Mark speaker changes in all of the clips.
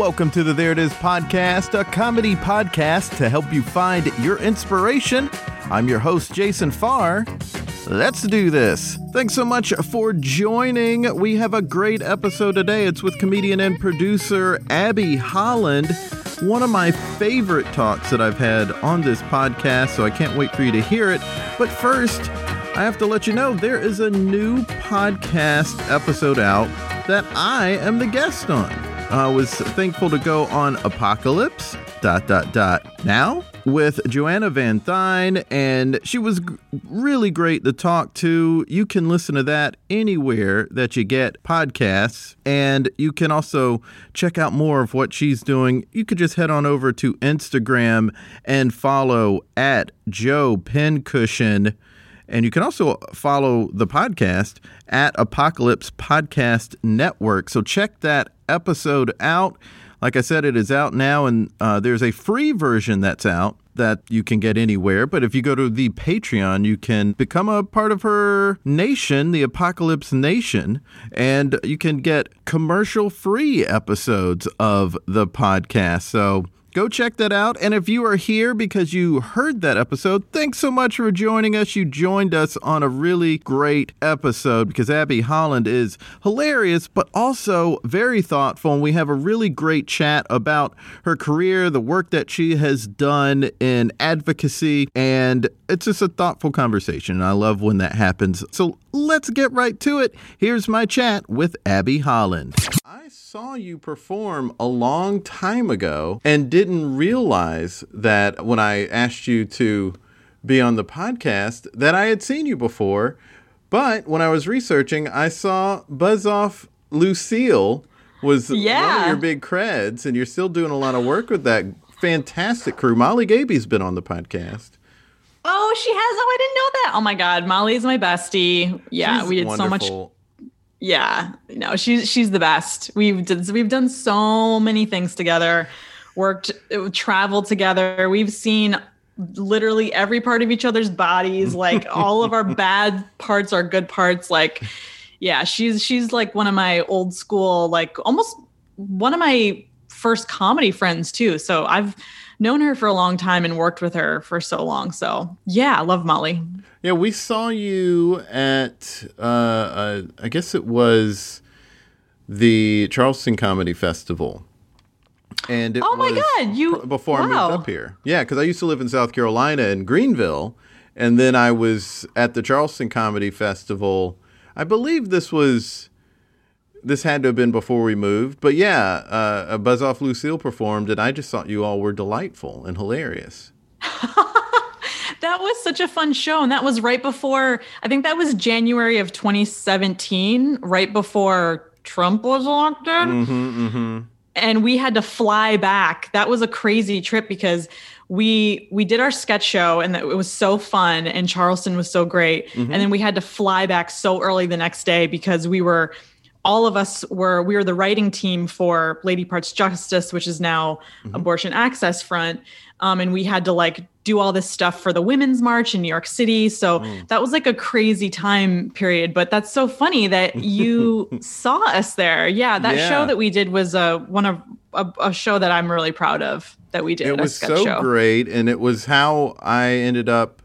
Speaker 1: Welcome to the There It Is podcast, a comedy podcast to help you find your inspiration. I'm your host, Jason Farr. Let's do this. Thanks so much for joining. We have a great episode today. It's with comedian and producer Abby Holland. One of my favorite talks that I've had on this podcast, so I can't wait for you to hear it. But first, I have to let you know there is a new podcast episode out that I am the guest on. I was thankful to go on Apocalypse dot dot dot now with Joanna Van Thine, and she was g- really great to talk to. You can listen to that anywhere that you get podcasts, and you can also check out more of what she's doing. You could just head on over to Instagram and follow at Joe Pincushion. And you can also follow the podcast at Apocalypse Podcast Network. So check that episode out. Like I said, it is out now, and uh, there's a free version that's out that you can get anywhere. But if you go to the Patreon, you can become a part of her nation, the Apocalypse Nation, and you can get commercial free episodes of the podcast. So Go check that out. And if you are here because you heard that episode, thanks so much for joining us. You joined us on a really great episode because Abby Holland is hilarious, but also very thoughtful. And we have a really great chat about her career, the work that she has done in advocacy. And it's just a thoughtful conversation. I love when that happens. So let's get right to it. Here's my chat with Abby Holland. Saw you perform a long time ago and didn't realize that when I asked you to be on the podcast that I had seen you before. But when I was researching, I saw Buzz Off Lucille was one of your big creds, and you're still doing a lot of work with that fantastic crew. Molly Gaby's been on the podcast.
Speaker 2: Oh, she has. Oh, I didn't know that. Oh my God, Molly's my bestie. Yeah,
Speaker 1: She's
Speaker 2: we did so much. Yeah, no, she's she's the best. We've did we've done so many things together, worked, traveled together. We've seen literally every part of each other's bodies. Like all of our bad parts are good parts. Like, yeah, she's she's like one of my old school, like almost one of my first comedy friends too. So I've known her for a long time and worked with her for so long. So yeah, I love Molly.
Speaker 1: Yeah, we saw you at, uh, uh, I guess it was the Charleston Comedy Festival. And it
Speaker 2: Oh my
Speaker 1: was
Speaker 2: God, you-
Speaker 1: pr- before I moved up here. Yeah, because I used to live in South Carolina in Greenville, and then I was at the Charleston Comedy Festival. I believe this was this had to have been before we moved, but yeah, uh, Buzz Off Lucille performed, and I just thought you all were delightful and hilarious.
Speaker 2: That was such a fun show. And that was right before, I think that was January of 2017, right before Trump was elected.
Speaker 1: Mm-hmm,
Speaker 2: And we had to fly back. That was a crazy trip because we we did our sketch show and it was so fun and Charleston was so great. And then we had to fly back so early the next day because we were all of us were we were the writing team for Lady Parts Justice, which is now Abortion Access Front. Um, and we had to like do all this stuff for the Women's March in New York City. So that was like a crazy time period. But that's so funny that you saw us there. Yeah, that
Speaker 1: Yeah.
Speaker 2: show that we did was a one of a, a show that I'm really proud of that we did.
Speaker 1: it was so
Speaker 2: show.
Speaker 1: great and it was how i ended up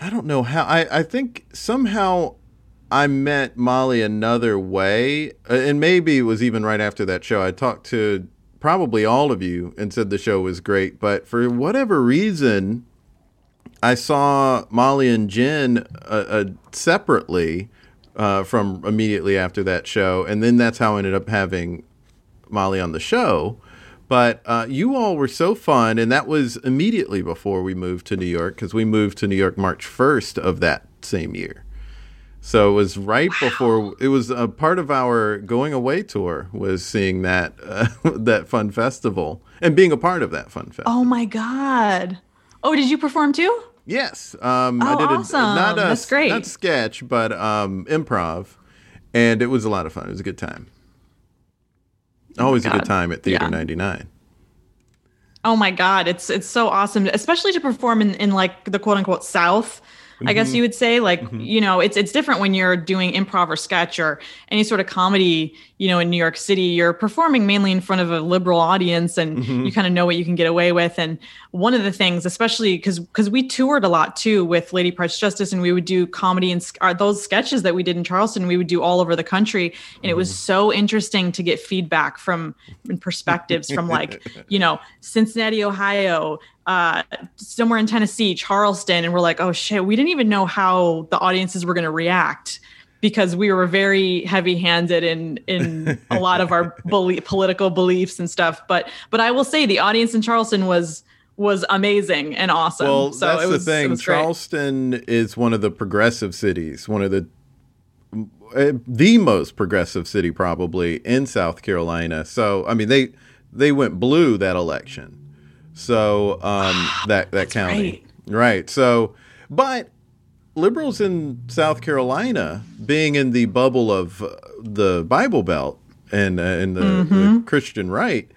Speaker 1: i don't know how i, I think somehow i met molly another way uh, and maybe it was even right after that show i talked to probably all of you and said the show was great but for whatever reason i saw molly and jen uh, uh, separately uh, from immediately after that show and then that's how i ended up having Molly on the show. But uh, you all were so fun, and that was immediately before we moved to New York because we moved to New York March 1st of that same year. So it was right wow. before it was a part of our going away tour was seeing that uh, that fun festival and being a part of that fun festival.
Speaker 2: Oh my god! Oh, did you perform too?
Speaker 1: Yes, um,
Speaker 2: oh, I did awesome. a, not a That's great.
Speaker 1: not sketch, but um, improv, and it was a lot of fun. It was a good time. Oh Always a good time at Theater yeah. 99.
Speaker 2: Oh my god, it's it's so awesome, especially to perform in, in like the quote unquote South mm-hmm. I guess mm-hmm. you would say. Like, mm-hmm. you know, it's it's different when you're doing improv or sketch or any sort of comedy, you know, in New York City. You're performing mainly in front of a liberal audience and mm-hmm. you kind of know what you can get away with. And one of the things, especially because because we toured a lot too with Lady Parts Justice and we would do comedy and uh, those sketches that we did in Charleston, we would do all over the country. And it was mm-hmm. so interesting to get feedback from perspectives from like, you know, Cincinnati, Ohio, uh, somewhere in Tennessee, Charleston, and we're like, oh shit, we didn't even know how the audiences were going to react because we were very heavy-handed in in a lot of our political beliefs and stuff. But but I will say the audience in Charleston was was amazing and awesome.
Speaker 1: Well,
Speaker 2: so
Speaker 1: that's
Speaker 2: was,
Speaker 1: the thing. Charleston great. is one of the progressive cities, one of the uh, the most progressive city probably in South Carolina. So I mean they they went blue that election. So um, that that county, right. right? So, but liberals in South Carolina, being in the bubble of uh, the Bible Belt and uh, in the, mm-hmm. the Christian right,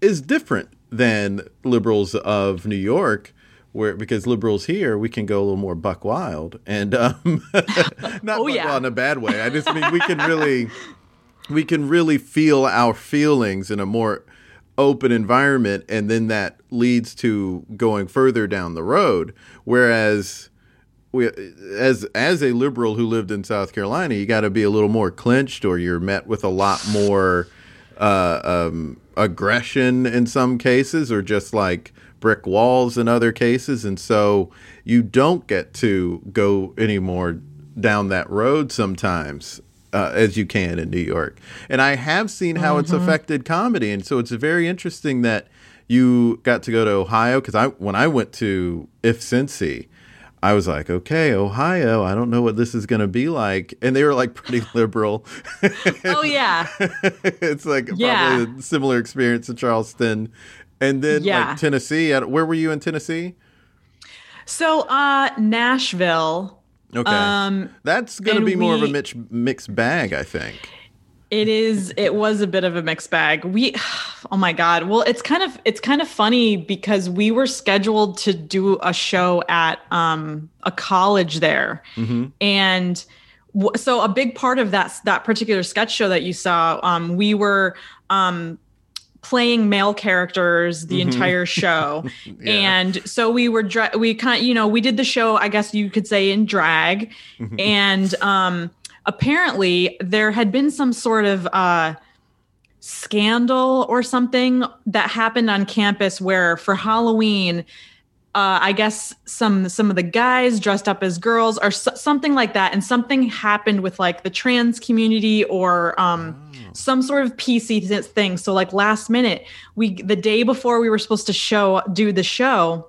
Speaker 1: is different than liberals of New York where because liberals here we can go a little more buck wild and um, not oh, buck yeah. wild in a bad way. I just mean we can really we can really feel our feelings in a more open environment and then that leads to going further down the road. Whereas we, as as a liberal who lived in South Carolina you got to be a little more clenched or you're met with a lot more uh, um, aggression in some cases or just like brick walls in other cases. And so you don't get to go anymore down that road sometimes uh, as you can in New York. And I have seen how mm-hmm. it's affected comedy, and so it's very interesting that you got to go to Ohio because I when I went to If Cincy. I was like, okay, Ohio, I don't know what this is going to be like. And they were like pretty liberal.
Speaker 2: oh, yeah.
Speaker 1: it's like yeah. probably a similar experience in Charleston. And then yeah. like Tennessee. Where were you in Tennessee?
Speaker 2: So, uh, Nashville
Speaker 1: Okay. Um, That's going to be more we, of a mix, mixed bag, I think.
Speaker 2: It is. It was a bit of a mixed bag. We, oh my god. Well, it's kind of it's kind of funny because we were scheduled to do a show at um, a college there, mm-hmm. and w- so a big part of that that particular sketch show that you saw, um, we were um, playing male characters the mm-hmm. entire show yeah. and so we were dra- we kind of you know we did the show i guess you could say in drag mm-hmm. and um apparently there had been some sort of uh scandal or something that happened on campus where for halloween uh, I guess some some of the guys dressed up as girls or so, something like that, and something happened with like the trans community or um, oh. Some sort of PC thing. So like last minute, we the day before we were supposed to show do the show,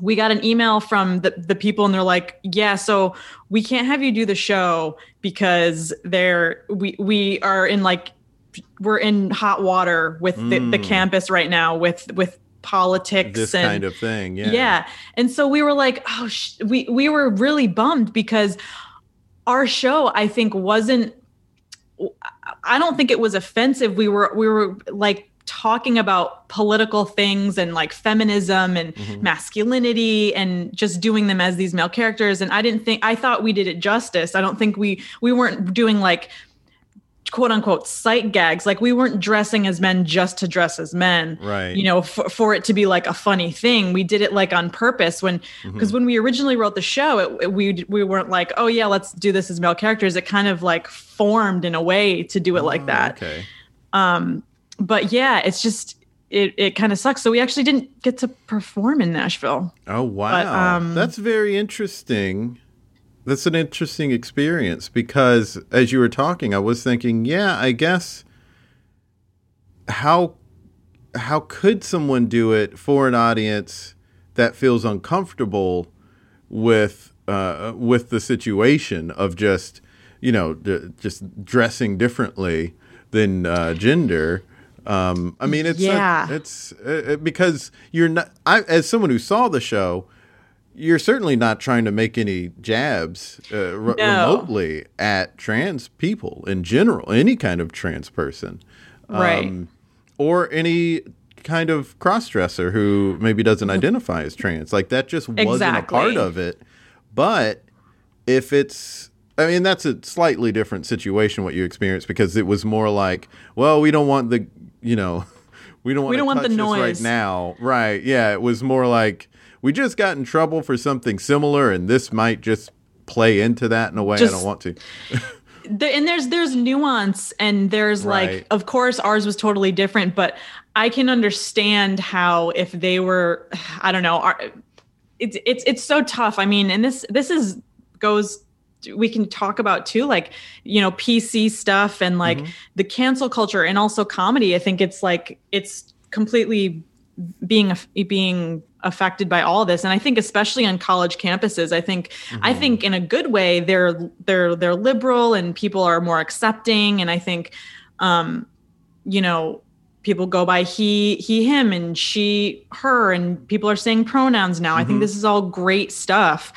Speaker 2: we got an email from the the people, and they're like, "Yeah, so we can't have you do the show because they're we we are in like." we're in hot water with the, mm. the campus right now with with politics
Speaker 1: this
Speaker 2: and,
Speaker 1: kind of thing yeah
Speaker 2: yeah and so we were like oh sh-. we we were really bummed because our show i think wasn't i don't think it was offensive. We were we were like talking about political things and like feminism and mm-hmm. masculinity and just doing them as these male characters. And i didn't think i thought we did it justice. I don't think we we weren't doing like quote unquote sight gags. Like we weren't dressing as men just to dress as men.
Speaker 1: Right.
Speaker 2: You know, for, for it to be like a funny thing. We did it like on purpose when, because mm-hmm. when we originally wrote the show, it, it, we, we weren't like, oh yeah, let's do this as male characters. It kind of like formed in a way to do it oh, like that.
Speaker 1: Okay.
Speaker 2: Um, but yeah, it's just, it, it kind of sucks. So we actually didn't get to perform in Nashville.
Speaker 1: Oh wow, but, um, that's very interesting. That's an interesting experience because as you were talking, I was thinking, yeah, I guess how how could someone do it for an audience that feels uncomfortable with uh, with the situation of just you know d- just dressing differently than uh, gender. Um, I mean, it's
Speaker 2: Yeah.
Speaker 1: it's uh, because you're not. I, as someone who saw the show, you're certainly not trying to make any jabs uh, re-
Speaker 2: No.
Speaker 1: remotely at trans people in general, any kind of trans person,
Speaker 2: Right.
Speaker 1: Um, or any kind of crossdresser who maybe doesn't identify as trans. Like that just wasn't a part of it. But if it's I mean that's a slightly different situation what you experienced because it was more like, well, we don't want the you know, we don't want
Speaker 2: We don't want the
Speaker 1: this right
Speaker 2: noise.
Speaker 1: now. Right. Yeah, it was more like we just got in trouble for something similar and this might just play into that in a way I don't want to.
Speaker 2: There- and there's there's nuance and there's
Speaker 1: Right.
Speaker 2: like of course ours was totally different but i can understand how if they were i don't know our, it's it's it's so tough i mean and this this is goes we can talk about too like you know pc stuff and like
Speaker 1: Mm-hmm.
Speaker 2: the cancel culture and also comedy i think it's like it's completely being being affected by all this and i think especially on college campuses i think i
Speaker 1: Mm-hmm.
Speaker 2: think in a good way they're they're they're liberal and people are more accepting and i think um you know people go by he he him and she her and people are saying pronouns now
Speaker 1: Mm-hmm.
Speaker 2: i think this is all great stuff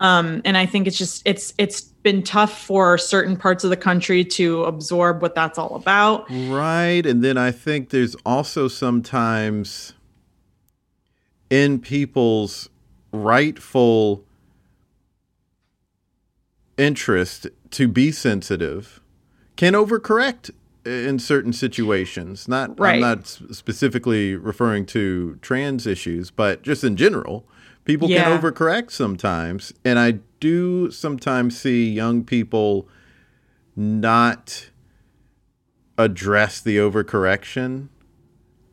Speaker 2: um and i think it's just it's it's been tough for certain parts of the country to absorb what that's all about
Speaker 1: Right. And then I think there's also sometimes in people's rightful interest to be sensitive can overcorrect in certain situations. Not I'm not specifically referring to trans issues, but just in general, people
Speaker 2: Yeah.
Speaker 1: can overcorrect sometimes, and I do sometimes see young people not address the overcorrection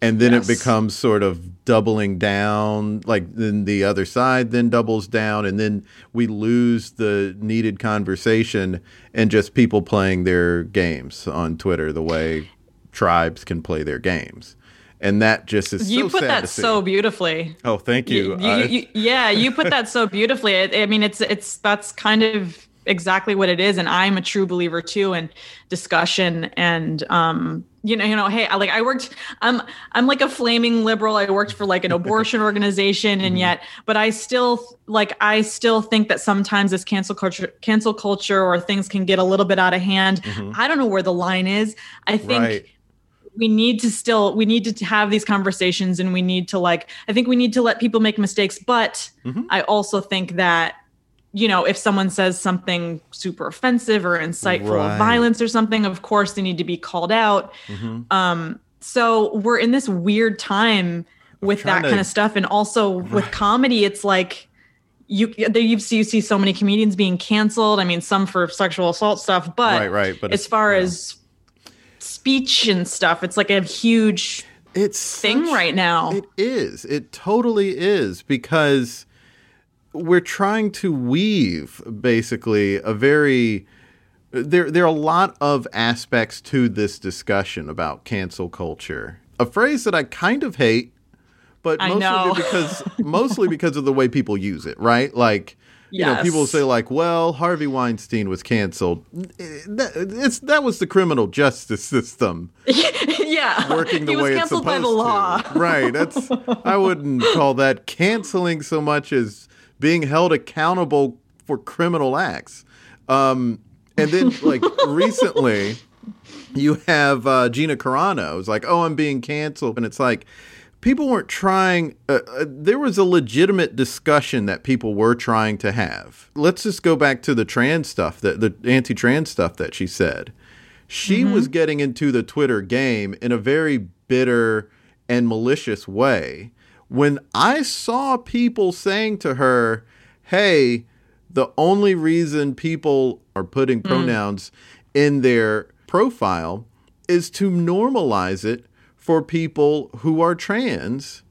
Speaker 1: and then
Speaker 2: Yes.
Speaker 1: it becomes sort of doubling down like then the other side then doubles down and then we lose the needed conversation and just people playing their games on twitter the way tribes can play their games and that just is
Speaker 2: you
Speaker 1: so
Speaker 2: put that so beautifully
Speaker 1: oh thank you,
Speaker 2: You- you- you- yeah, you put that so beautifully. I, I mean, it's it's that's kind of exactly what it is, and I'm a true believer too in discussion and um, you know, you know, hey, I, like I worked, I'm I'm like a flaming liberal. I worked for like an abortion organization,
Speaker 1: Mm-hmm.
Speaker 2: and yet, but I still like I still think that sometimes this cancel culture, cancel culture, or things can get a little bit out of hand. I don't know where the line is. I think
Speaker 1: Mm-hmm. right
Speaker 2: we need to still we need to have these conversations and we need to like i think we need to let people make mistakes but
Speaker 1: Mm-hmm.
Speaker 2: i also think that you know if someone says something super offensive or insightful
Speaker 1: Right.
Speaker 2: of violence or something of course they need to be called out
Speaker 1: Mm-hmm.
Speaker 2: um so we're in this weird time with that
Speaker 1: to-
Speaker 2: kind of stuff and also with comedy it's like you you see you see so many comedians being canceled i mean some for sexual assault stuff but
Speaker 1: Right, right, but
Speaker 2: as far
Speaker 1: yeah.
Speaker 2: as speech and stuff it's like a huge
Speaker 1: it's
Speaker 2: thing
Speaker 1: such-
Speaker 2: right now.
Speaker 1: It is. It totally is because we're trying to weave basically a very there there are a lot of aspects to this discussion about cancel culture. A phrase that I kind of hate, but
Speaker 2: I
Speaker 1: mostly
Speaker 2: know.
Speaker 1: because mostly because of the way people use it, right? Like you know, people say like, "Well, Harvey Weinstein was canceled." That, it's that was the criminal justice system
Speaker 2: yeah,
Speaker 1: working the
Speaker 2: he was
Speaker 1: way it's
Speaker 2: canceled
Speaker 1: supposed
Speaker 2: by the law.
Speaker 1: to. Right. That's I wouldn't call that canceling so much as being held accountable for criminal acts. Um, and then like recently, you have uh, Gina Carano who's like, "Oh, I'm being canceled," and it's like. People weren't trying. Uh, uh, there was a legitimate discussion that people were trying to have. Let's just go back to the trans stuff, that the anti-trans stuff that she said she was getting into the Twitter game in a very bitter and malicious way. When I saw people saying to her, hey, the only reason people are putting mm. pronouns in their profile is to normalize it for people who are trans.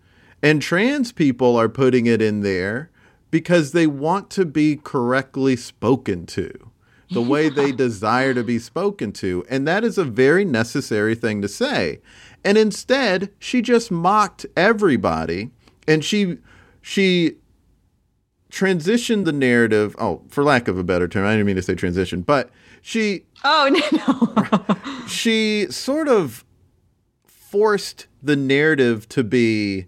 Speaker 1: And trans people are putting it in there because they want to be correctly spoken to the way they desire to be spoken to. And that is a very necessary thing to say. And instead, she just mocked everybody and she she transitioned the narrative. Oh, for lack of a better term, I didn't mean to say transition, but she
Speaker 2: Oh no.
Speaker 1: she sort of forced the narrative to be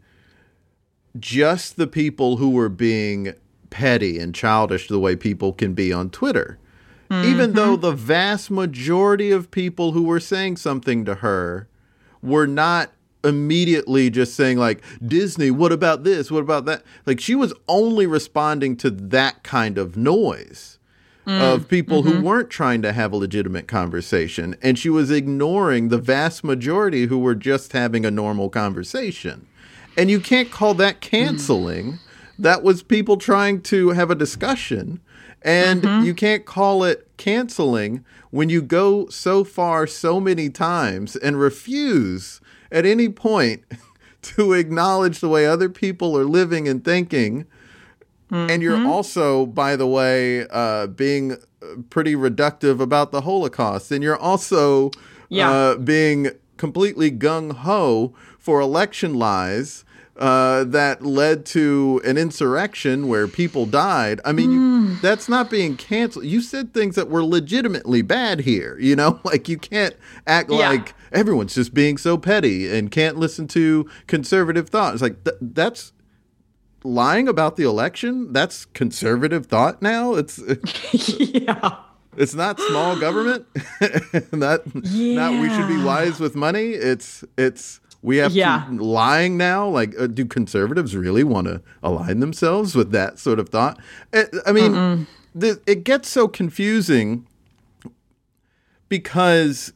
Speaker 1: just the people who were being petty and childish the way people can be on Twitter. Even though mm-hmm. the vast majority of people who were saying something to her were not immediately just saying like Disney, what about this? What about that? Like she was only responding to that kind of noise mm, of people who mm-hmm. weren't trying to have a legitimate conversation and she was ignoring the vast majority who were just having a normal conversation. And you can't call that mm. canceling. That was people trying to have a discussion. And mm-hmm. you can't call it canceling when you go so far so many times and refuse at any point to acknowledge the way other people are living and thinking. And you're also, by the way, uh, being pretty reductive about the Holocaust. And you're also
Speaker 2: Yeah.
Speaker 1: uh, being completely gung ho for election lies uh, that led to an insurrection where people died. I mean, you, that's not being canceled. You said things that were legitimately bad here. You know, like you can't act
Speaker 2: Yeah.
Speaker 1: like everyone's just being so petty and can't listen to conservative thought. It's like th- that's lying about the election. That's conservative thought now. It's
Speaker 2: yeah.
Speaker 1: it's not small government. not not we should be wise with money. It's it's we have
Speaker 2: Yeah.
Speaker 1: to lying now. Like, uh, do conservatives really want to align themselves with that sort of thought? I mean, the, it gets so confusing because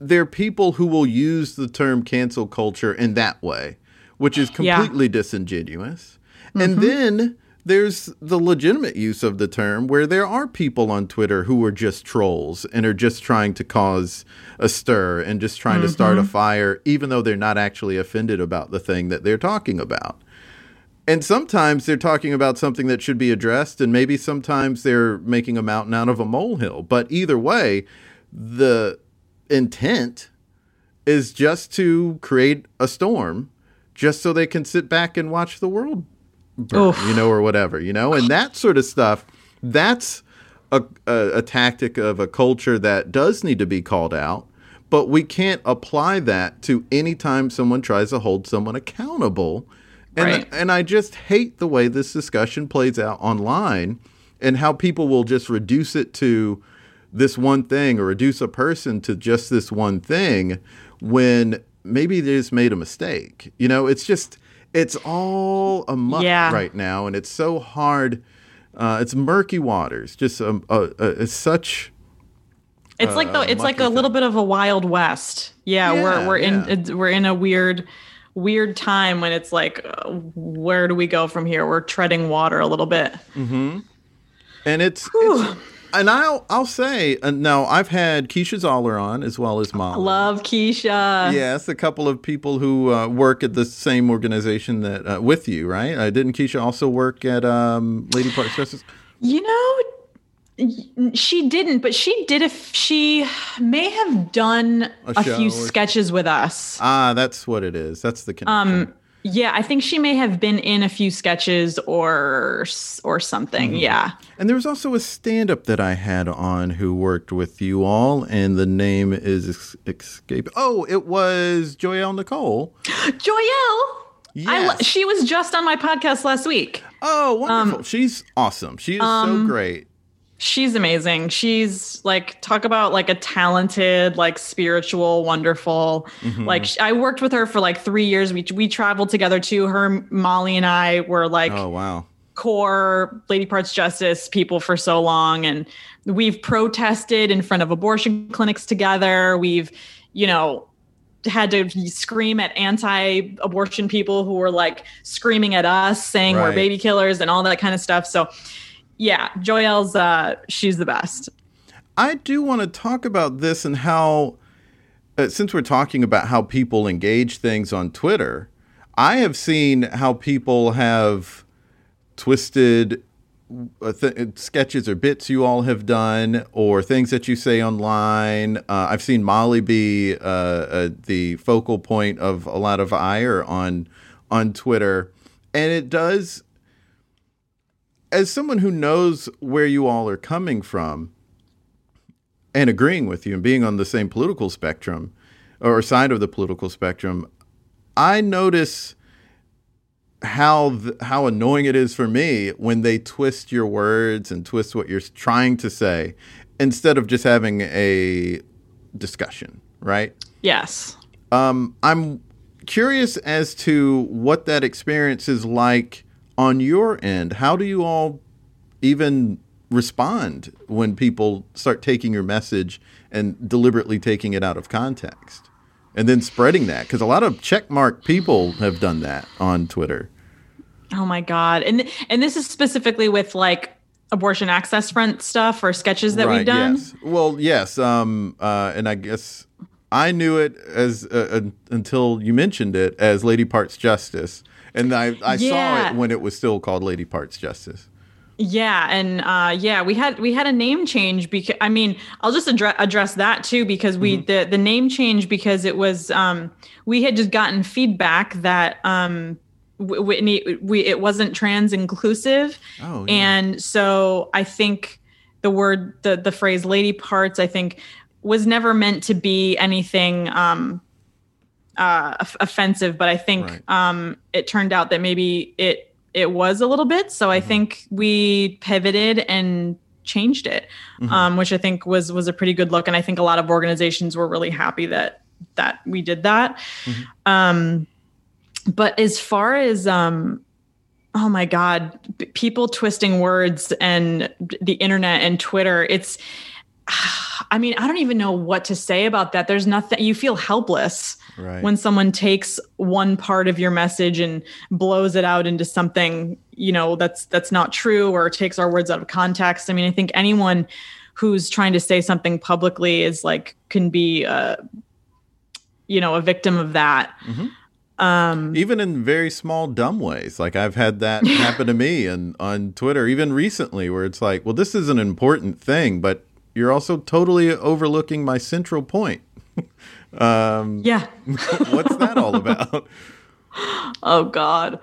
Speaker 1: there are people who will use the term cancel culture in that way, which is
Speaker 2: Yeah.
Speaker 1: completely disingenuous. And then there's the legitimate use of the term where there are people on Twitter who are just trolls and are just trying to cause a stir and just trying to mm-hmm. start a fire, even though they're not actually offended about the thing that they're talking about. And sometimes they're talking about something that should be addressed, and maybe sometimes they're making a mountain out of a molehill. But either way, the intent is just to create a storm just so they can sit back and watch the world burn, you know, or whatever, you know, and that sort of stuff. That's a, a, a tactic of a culture that does need to be called out, but we can't apply that to any time someone tries to hold someone accountable. And,
Speaker 2: Right.
Speaker 1: and I just hate the way this discussion plays out online and how people will just reduce it to this one thing or reduce a person to just this one thing when maybe they just made a mistake. You know, it's just, it's all a muck
Speaker 2: Yeah.
Speaker 1: right now and it's so hard. Uh, it's murky waters. Just um, uh, uh, it's such.
Speaker 2: It's like the it's like a
Speaker 1: mucky
Speaker 2: little bit of a wild west. Yeah,
Speaker 1: Yeah,
Speaker 2: we're we're in
Speaker 1: yeah.
Speaker 2: it's, we're in a weird weird time when it's like uh, where do we go from here? We're treading water a little bit.
Speaker 1: and it's, it's and I'll I'll say uh, now I've had Keisha Zollar on as well as Molly.
Speaker 2: Love Keisha.
Speaker 1: Yes, a couple of people who uh, work at the same organization that uh, with you, right? Uh, didn't Keisha also work at um, Lady Parts Justice?
Speaker 2: You know, she didn't, but she did. If she may have done
Speaker 1: A
Speaker 2: a, few sketches with us.
Speaker 1: Ah, that's what it is. That's the connection.
Speaker 2: Um, yeah, I think she may have been in a few sketches or or something. Yeah.
Speaker 1: and there was also a stand-up that I had on who worked with you all, and the name is escape. Oh, it was Joyelle Nicole.
Speaker 2: Joyelle. I
Speaker 1: Yes.
Speaker 2: she was just on my podcast last week.
Speaker 1: Oh, wonderful!
Speaker 2: Um,
Speaker 1: She's awesome. She is so great.
Speaker 2: She's amazing. She's like talk about like a talented, like spiritual, wonderful.
Speaker 1: Mm-hmm.
Speaker 2: Like I worked with her for like 3 years. We we traveled together too. Her Molly and I were like
Speaker 1: Oh, wow.
Speaker 2: core Lady Parts Justice people for so long and we've protested in front of abortion clinics together. We've, you know, had to scream at anti-abortion people who were like screaming at us saying we're baby killers and all that kind of stuff. So yeah, Joyelle's uh she's the best.
Speaker 1: I do want to talk about this and how, uh, since we're talking about how people engage things on Twitter, I have seen how people have twisted uh, th- sketches or bits you all have done or things that you say online. Uh, I've seen Molly be uh, uh, the focal point of a lot of ire on on Twitter, and it does as someone who knows where you all are coming from and agreeing with you and being on the same political spectrum or side of the political spectrum, I notice how th- how annoying it is for me when they twist your words and twist what you're trying to say instead of just having a discussion, right?
Speaker 2: Yes.
Speaker 1: Um, I'm curious as to what that experience is like on your end. How do you all even respond when people start taking your message and deliberately taking it out of context? and then spreading that because a lot of checkmark people have done that on Twitter.
Speaker 2: Oh my god! And and this is specifically with like abortion access front stuff or sketches that
Speaker 1: right,
Speaker 2: we've done.
Speaker 1: Yes. Well, yes. Um. Uh. And I guess I knew it as uh, until you mentioned it as Lady Parts Justice, and I I
Speaker 2: Yeah.
Speaker 1: saw it when it was still called Lady Parts Justice.
Speaker 2: Yeah, and uh, yeah, we had we had a name change because I mean I'll just address address that too because we
Speaker 1: Mm-hmm.
Speaker 2: the the name change because it was um, we had just gotten feedback that um, Whitney we it wasn't trans inclusive,
Speaker 1: Oh, yeah.
Speaker 2: and so I think the word the the phrase lady parts I think was never meant to be anything um, uh, offensive, but I think
Speaker 1: Right.
Speaker 2: um, it turned out that maybe it it was a little bit. So
Speaker 1: Mm-hmm.
Speaker 2: I think we pivoted and changed it,
Speaker 1: Mm-hmm.
Speaker 2: um, which I think was was a pretty good look. And I think a lot of organizations were really happy that that we did that.
Speaker 1: Mm-hmm.
Speaker 2: Um, but as far as um, oh my god, people twisting words and the internet and Twitter, it's. I mean, I don't even know what to say about that. There's nothing, you feel helpless
Speaker 1: Right.
Speaker 2: when someone takes one part of your message and blows it out into something you know that's that's not true or takes our words out of context i mean i think anyone who's trying to say something publicly is like can be uh you know a victim of that um
Speaker 1: even in very small dumb ways like i've had that happen to me and on twitter even recently where it's like well this is an important thing but you're also totally overlooking my central point.
Speaker 2: Yeah.
Speaker 1: what's that all about?
Speaker 2: Oh god.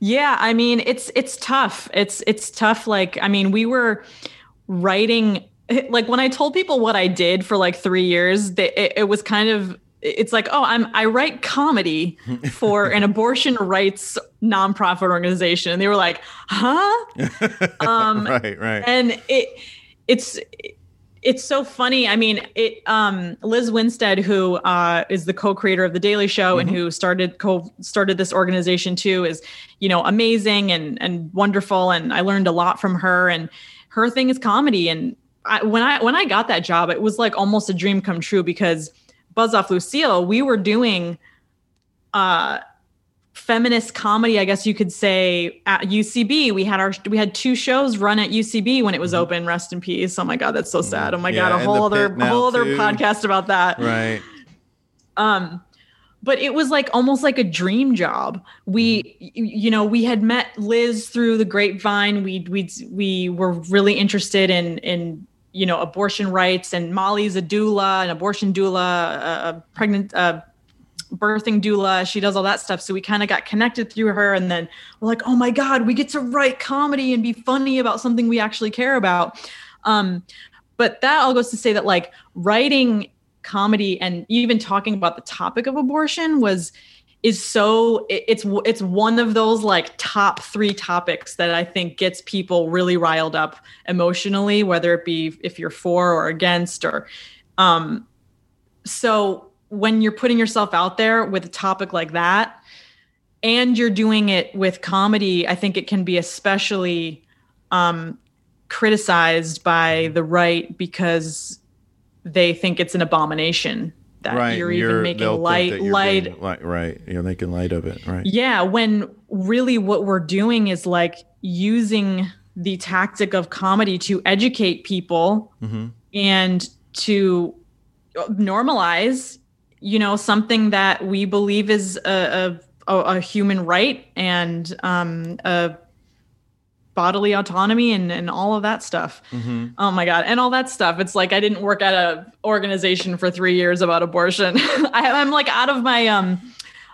Speaker 2: Yeah i mean it's it's tough. It's it's tough like i mean we were writing like when i told people what i did for like three years they, it, it was kind of it's like oh i'm i write comedy for an abortion rights nonprofit organization. And they were like huh? Um
Speaker 1: right right.
Speaker 2: and it it's it's so funny. I mean it um liz winstead who uh is the co-creator of the daily show and who started co started this organization too is you know amazing and and wonderful and i learned a lot from her and her thing is comedy. And I, when i when i got that job it was like almost a dream come true because buzz off lucille we were doing uh feminist comedy i guess you could say at ucb we had our we had two shows run at ucb when it was open rest in peace. Oh my god that's so sad. Oh my
Speaker 1: Mm-hmm. Yeah,
Speaker 2: god a whole other
Speaker 1: pit
Speaker 2: a
Speaker 1: now,
Speaker 2: whole other
Speaker 1: too.
Speaker 2: podcast about that.
Speaker 1: Right.
Speaker 2: Um but it was like almost like a dream job. We
Speaker 1: Mm-hmm.
Speaker 2: you know we had met liz through the grapevine. We we we were really interested in in you know abortion rights and molly's a doula an abortion doula a, a pregnant uh birthing doula. She does all that stuff. So we kind of got connected through her and then we're like oh my god we get to write comedy and be funny about something we actually care about. Um but that all goes to say that like writing comedy and even talking about the topic of abortion was is so it's it's one of those like top 3 topics that I think gets people really riled up emotionally whether it be if you're for or against or um so when you're putting yourself out there with a topic like that and you're doing it with comedy I think it can be especially um criticized by the right because they think it's an abomination that
Speaker 1: right
Speaker 2: you're
Speaker 1: you're-
Speaker 2: even making light
Speaker 1: you're
Speaker 2: light
Speaker 1: being right you're making light of it right
Speaker 2: yeah when really what we're doing is like using the tactic of comedy to educate people
Speaker 1: Mhm.
Speaker 2: and to normalize you know something that we believe is a, a, a human right and um, a bodily autonomy and, and all of that stuff
Speaker 1: Mhm.
Speaker 2: oh my god and all that stuff it's like i didn't work at a organization for three years about abortion I, i'm like out of my um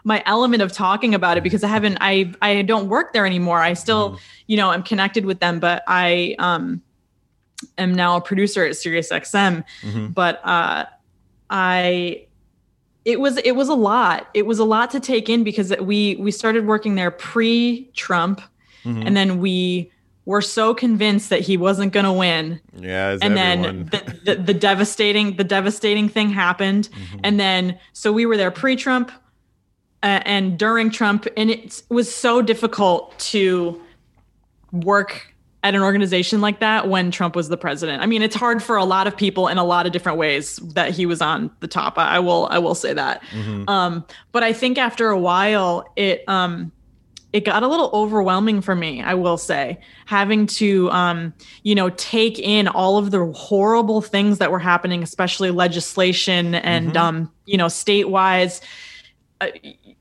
Speaker 2: my element of talking about it because I haven't I I don't work there anymore. I still, mm. you know, I'm connected with them, but I um am now a producer at Sirius XM. Mm-hmm. But uh I it was it was a lot. It was a lot to take in because we we started working there pre-Trump mm-hmm. and then we were so convinced that he wasn't going to win.
Speaker 1: Yeah,
Speaker 2: and everyone. then the, the, the, devastating the devastating thing happened, mm-hmm. and then so we were there pre-Trump uh, and during Trump, and it was so difficult to work at an organization like that when Trump was the president. I mean, it's hard for a lot of people in a lot of different ways that he was on the top. I, I will I will say that. Mm-hmm. Um, but I think after a while, it um, it got a little overwhelming for me. I will say, having to um, you know take in all of the horrible things that were happening, especially legislation and mm-hmm. um, you know state-wise. Uh,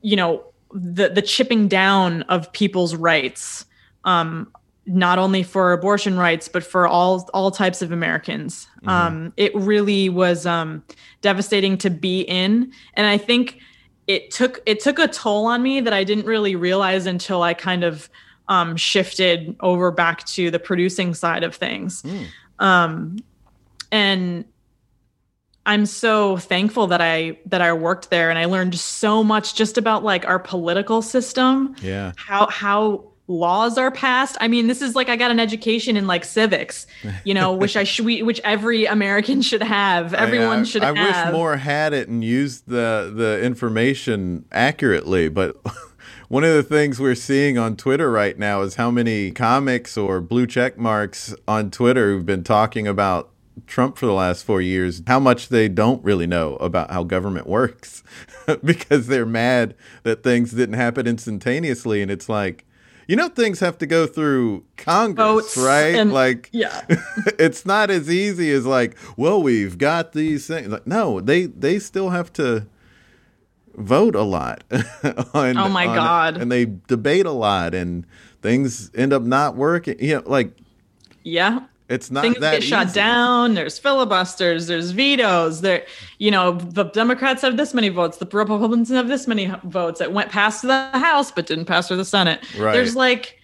Speaker 2: you know the the chipping down of people's rights um, not only for abortion rights but for all all types of Americans. Mm-hmm. Um, it really was um, devastating to be in, and I think it took it took a toll on me that I didn't really realize until I kind of um, shifted over back to the producing side of things. Mm. Um, and I'm so thankful that I that I worked there and I learned so much just about like our political system.
Speaker 1: Yeah.
Speaker 2: How how laws are passed. I mean, this is like I got an education in like civics, you know, which I should which every American should have. Everyone I, I, should
Speaker 1: I
Speaker 2: have.
Speaker 1: wish more had it and used the the information accurately, but one of the things we're seeing on Twitter right now is how many comics or blue check marks on Twitter who've been talking about Trump for the last four years, how much they don't really know about how government works because they're mad that things didn't happen instantaneously. And it's like, you know, things have to go through Congress, Votes right?
Speaker 2: And,
Speaker 1: like,
Speaker 2: yeah,
Speaker 1: it's not as easy as like, well, we've got these things. Like, no, they they still have to vote a lot.
Speaker 2: on, oh my god!
Speaker 1: and they debate a lot, and things end up not working. You know, like,
Speaker 2: yeah,
Speaker 1: it's not that
Speaker 2: things
Speaker 1: get
Speaker 2: easy. shut down. There's filibusters. There's vetoes. There, you know, the Democrats have this many votes. The Republicans have this many votes. It went past the House but didn't pass through the Senate.
Speaker 1: Right.
Speaker 2: There's like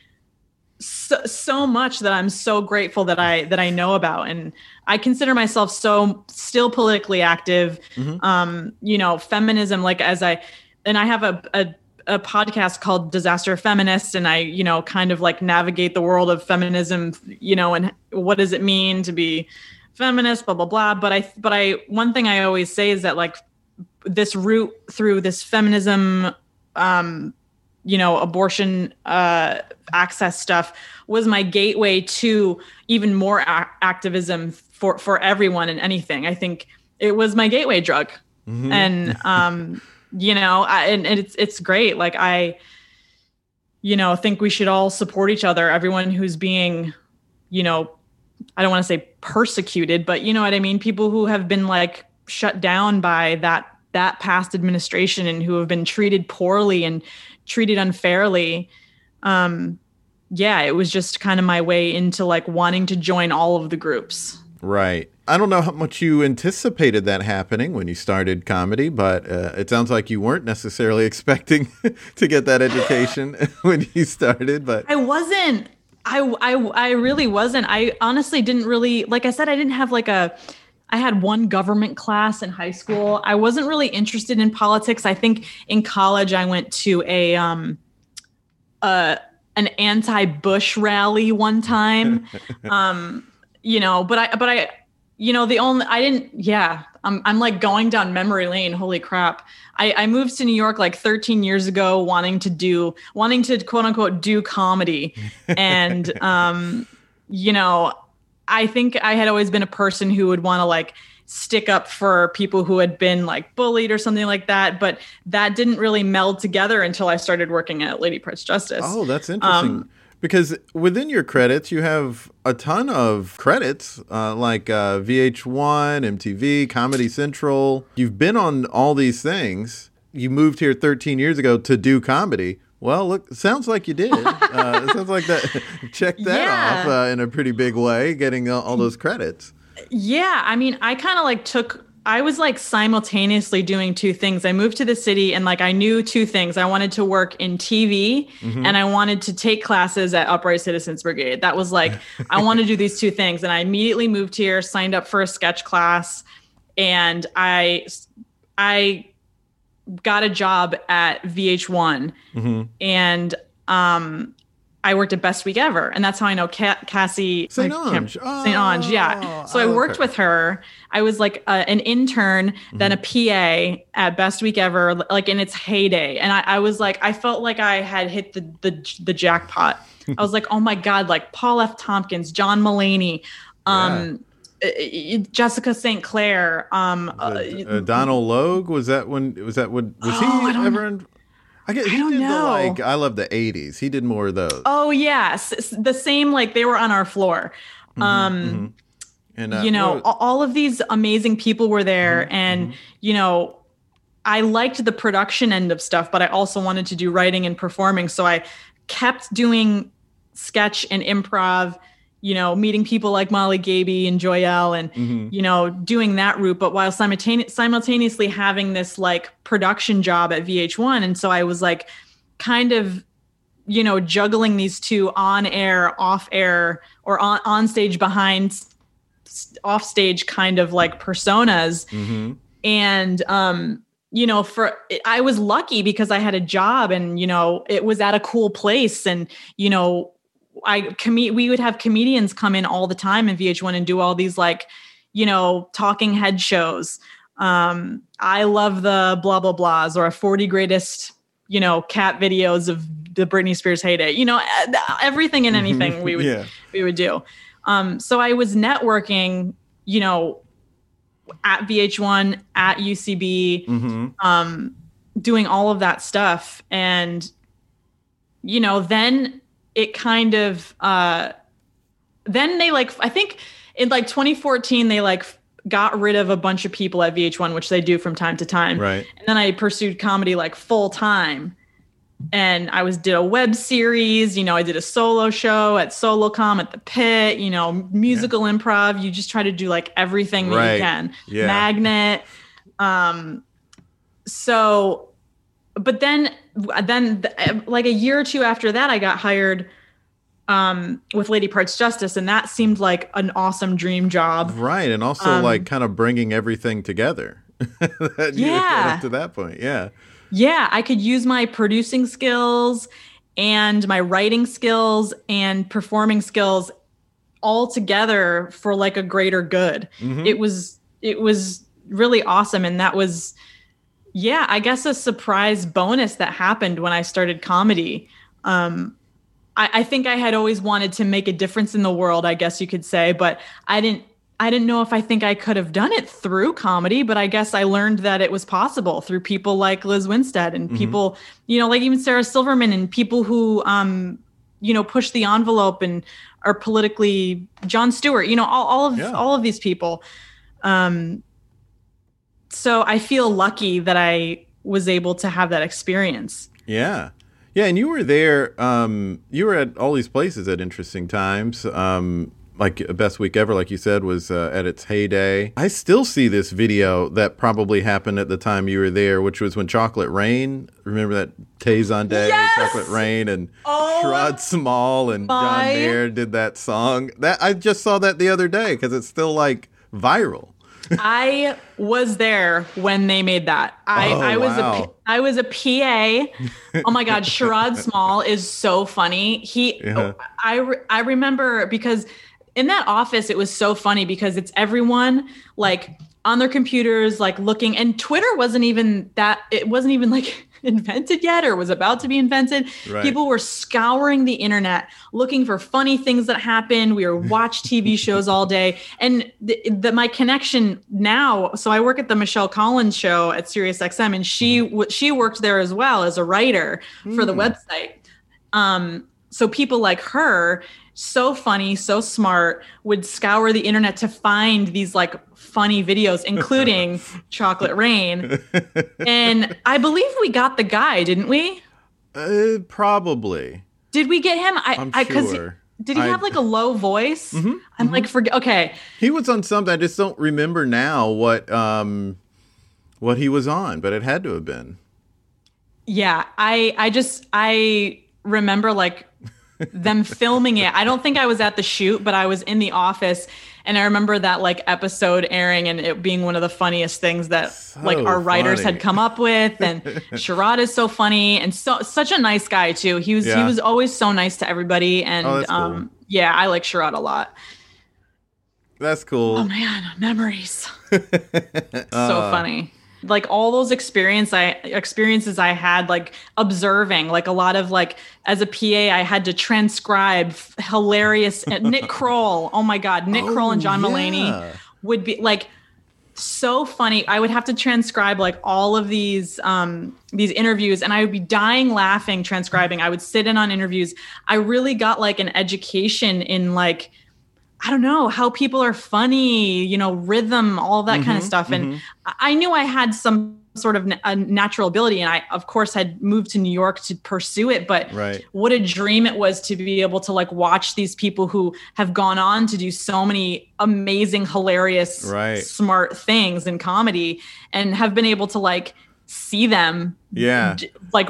Speaker 2: so, so much that I'm so grateful that I that I know about, and I consider myself so still politically active. Mm-hmm. Um, you know, feminism. Like as I, and I have a, a a podcast called Disaster Feminist, and I, you know, kind of like navigate the world of feminism, you know, and what does it mean to be feminist, blah blah blah. But I, but I, one thing I always say is that like this route through this feminism, um, you know, abortion uh, access stuff was my gateway to even more a- activism for for everyone and anything. I think it was my gateway drug, mm-hmm. and um you know I, and, and it's it's great. Like i you know think we should all support each other everyone who's being you know i don't want to say persecuted but you know what i mean? People who have been like shut down by that that past administration and who have been treated poorly and treated unfairly um yeah it was just kind of my way into like wanting to join all of the groups.
Speaker 1: Right I don't know how much you anticipated that happening when you started comedy, but uh, it sounds like you weren't necessarily expecting to get that education when you started. But
Speaker 2: I wasn't. I, I I really wasn't. I honestly didn't really like. I said I didn't have like a. I had one government class in high school. I wasn't really interested in politics. I think in college I went to a um, uh, an anti-Bush rally one time. um, you know, but I but I you know the only i didn't yeah i'm, I'm like going down memory lane holy crap. I, I moved to new york like 13 years ago wanting to do wanting to quote unquote do comedy. And um you know i think i had always been a person who would want to like stick up for people who had been like bullied or something like that. But that didn't really meld together until i started working at lady parts justice.
Speaker 1: Oh that's interesting. Um, because within your credits you have a ton of credits uh, like uh, VH1, MTV, Comedy Central. You've been on all these things. You moved here 13 years ago to do comedy. Well, look, sounds like you did. Uh, it sounds like that. Check that yeah. off uh, in a pretty big way, getting all, all those credits.
Speaker 2: Yeah, I mean, I kind of like took I was like simultaneously doing two things. I moved to the city and like I knew two things. I wanted to work in TV
Speaker 1: Mm-hmm.
Speaker 2: and I wanted to take classes at Upright Citizens Brigade. That was like I want to do these two things and I immediately moved here, signed up for a sketch class and I I got a job at VH1
Speaker 1: Mm-hmm.
Speaker 2: and um I worked at Best Week Ever, and that's how I know Ca- Cassie can't-
Speaker 1: Ange.
Speaker 2: St. Ange, yeah.
Speaker 1: Oh,
Speaker 2: So I
Speaker 1: oh,
Speaker 2: worked with her. I was like uh, an intern, then a
Speaker 1: Mm-hmm.
Speaker 2: PA at Best Week Ever, like in its heyday, and I, I was like, I felt like I had hit the the, the jackpot. I was like, oh my god, like Paul F. Tompkins, John Mulaney, um, uh, Jessica St. Clair, um, uh,
Speaker 1: Uh, Donald Logue was that when was that when was
Speaker 2: Oh,
Speaker 1: he ever? In, I get he
Speaker 2: don't know.
Speaker 1: the like I love the '80s. He did more of those.
Speaker 2: oh yes, the same like they were on our floor.
Speaker 1: Mm-hmm,
Speaker 2: Um,
Speaker 1: and uh,
Speaker 2: you know a- all of these amazing people were there
Speaker 1: Mm-hmm,
Speaker 2: and you know i liked the production end of stuff but i also wanted to do writing and performing so i kept doing sketch and improv you know meeting people like molly gaebe and joyelle and
Speaker 1: Mm-hmm.
Speaker 2: you know doing that route but while simultane- simultaneously having this like production job at vh1 and so i was like kind of you know juggling these two on air off air or on, on stage behind off stage kind of like personas
Speaker 1: Mhm.
Speaker 2: and um you know for i was lucky because i had a job and you know it was at a cool place and you know i com- we would have comedians come in all the time in vh1 and do all these like you know talking head shows um i love the blah blah blahs or a 40 greatest you know cat videos of the britney spears heyday you know e- everything and anything we would
Speaker 1: yeah.
Speaker 2: we would do. Um, so I was networking, you know, at VH1, at UCB,
Speaker 1: hmm
Speaker 2: um, doing all of that stuff. And, you know, then it kind of, uh, then they like, I think in like 2014, they like got rid of a bunch of people at VH1, which they do from time to time.
Speaker 1: Right.
Speaker 2: And then I pursued comedy like full time. And I was did a web series, you know, I did a solo show at Solocom at the pit, you know, musical improv. You just try to do like everything that
Speaker 1: Right.
Speaker 2: you can.
Speaker 1: Yeah.
Speaker 2: Magnet. Um so but then then th- like a year or two after that I got hired um with Lady Parts Justice and that seemed like an awesome dream job.
Speaker 1: Right, and also
Speaker 2: Um,
Speaker 1: like kind of bringing everything together.
Speaker 2: Yeah.
Speaker 1: up to that point, yeah.
Speaker 2: yeah, I could use my producing skills and my writing skills and performing skills all together for like a greater good.
Speaker 1: Mhm.
Speaker 2: It was it was really awesome and that was yeah, I guess a surprise bonus that happened when I started comedy. Um I, I think I had always wanted to make a difference in the world, I guess you could say, but I didn't I didn't know if I think I could have done it through comedy, but I guess I learned that it was possible through people like Liz Winstead and people, you know, like even Sarah Silverman and people who, um, you know, push the envelope and are politically John Stewart, you know, all, all of
Speaker 1: Yeah.
Speaker 2: all of these people. Um, so I feel lucky that I was able to have that experience.
Speaker 1: Yeah. Yeah, and you were there um you were at all these places at interesting times. Um like best week ever like you said was uh, at its heyday. I still see this video that probably happened at the time you were there, which was when Chocolate Rain, remember that Tay Zonday,
Speaker 2: Yes!
Speaker 1: Chocolate Rain and
Speaker 2: Oh
Speaker 1: Small and John
Speaker 2: my-
Speaker 1: Mayer did that song. That I just saw that the other day cuz it's still like viral.
Speaker 2: I was there when they made that. I,
Speaker 1: Oh,
Speaker 2: I was a
Speaker 1: wow.
Speaker 2: P- I was a PA. Oh my God, Sherrod Small is so funny. He,
Speaker 1: Yeah.
Speaker 2: Oh, I re- I remember because in that office it was so funny because it's everyone like on their computers like looking and Twitter wasn't even that it wasn't even like invented yet or was about to be invented.
Speaker 1: Right.
Speaker 2: People were scouring the internet looking for funny things that happened. We were watch TV shows all day. And the, the, my connection now, so I work at the Michelle Collins show at SiriusXM and she w- she worked there as well as a writer for the website. Um so people like her so funny so smart would scour the internet to find these like funny videos including chocolate rain and i believe we got the guy didn't we
Speaker 1: Uh, probably.
Speaker 2: did we get him? I,
Speaker 1: I'm
Speaker 2: I,
Speaker 1: sure.
Speaker 2: did he
Speaker 1: I-
Speaker 2: have like a low voice?
Speaker 1: Mhm,
Speaker 2: I'm like forget. Okay,
Speaker 1: He was on something. I just don't remember now what um what he was on, but it had to have been.
Speaker 2: yeah. I I just I remember like them filming it. I don't think I was at the shoot, but I was in the office. And I remember that like episode airing and it being one of the funniest things that like our writers
Speaker 1: funny.
Speaker 2: had come up with. And Sherrod is so funny and so such a nice guy too. He was he was always so nice to everybody. And
Speaker 1: Oh, that's cool.
Speaker 2: um yeah, I like Sherrod a lot.
Speaker 1: That's cool.
Speaker 2: Oh man, memories.
Speaker 1: Uh,
Speaker 2: so funny like all those experience i experiences i had like observing like a lot of like as a pa i had to transcribe hilarious nick kroll. Oh my god nick kroll and john
Speaker 1: Oh, mulaney
Speaker 2: would be like so funny. I would have to transcribe like all of these um these interviews and i would be dying laughing transcribing. I would sit in on interviews. I really got like an education in like I don't know how people are funny, you know, rhythm, all that kind of mm-hmm, stuff. And mm-hmm. I I knew I had some sort of a natural ability, and I, of course, had moved to New York to pursue it. But
Speaker 1: Right.
Speaker 2: what a dream it was to be able to like watch these people who have gone on to do so many amazing, hilarious,
Speaker 1: Right.
Speaker 2: smart things in comedy, and have been able to like see them,
Speaker 1: Yeah.
Speaker 2: like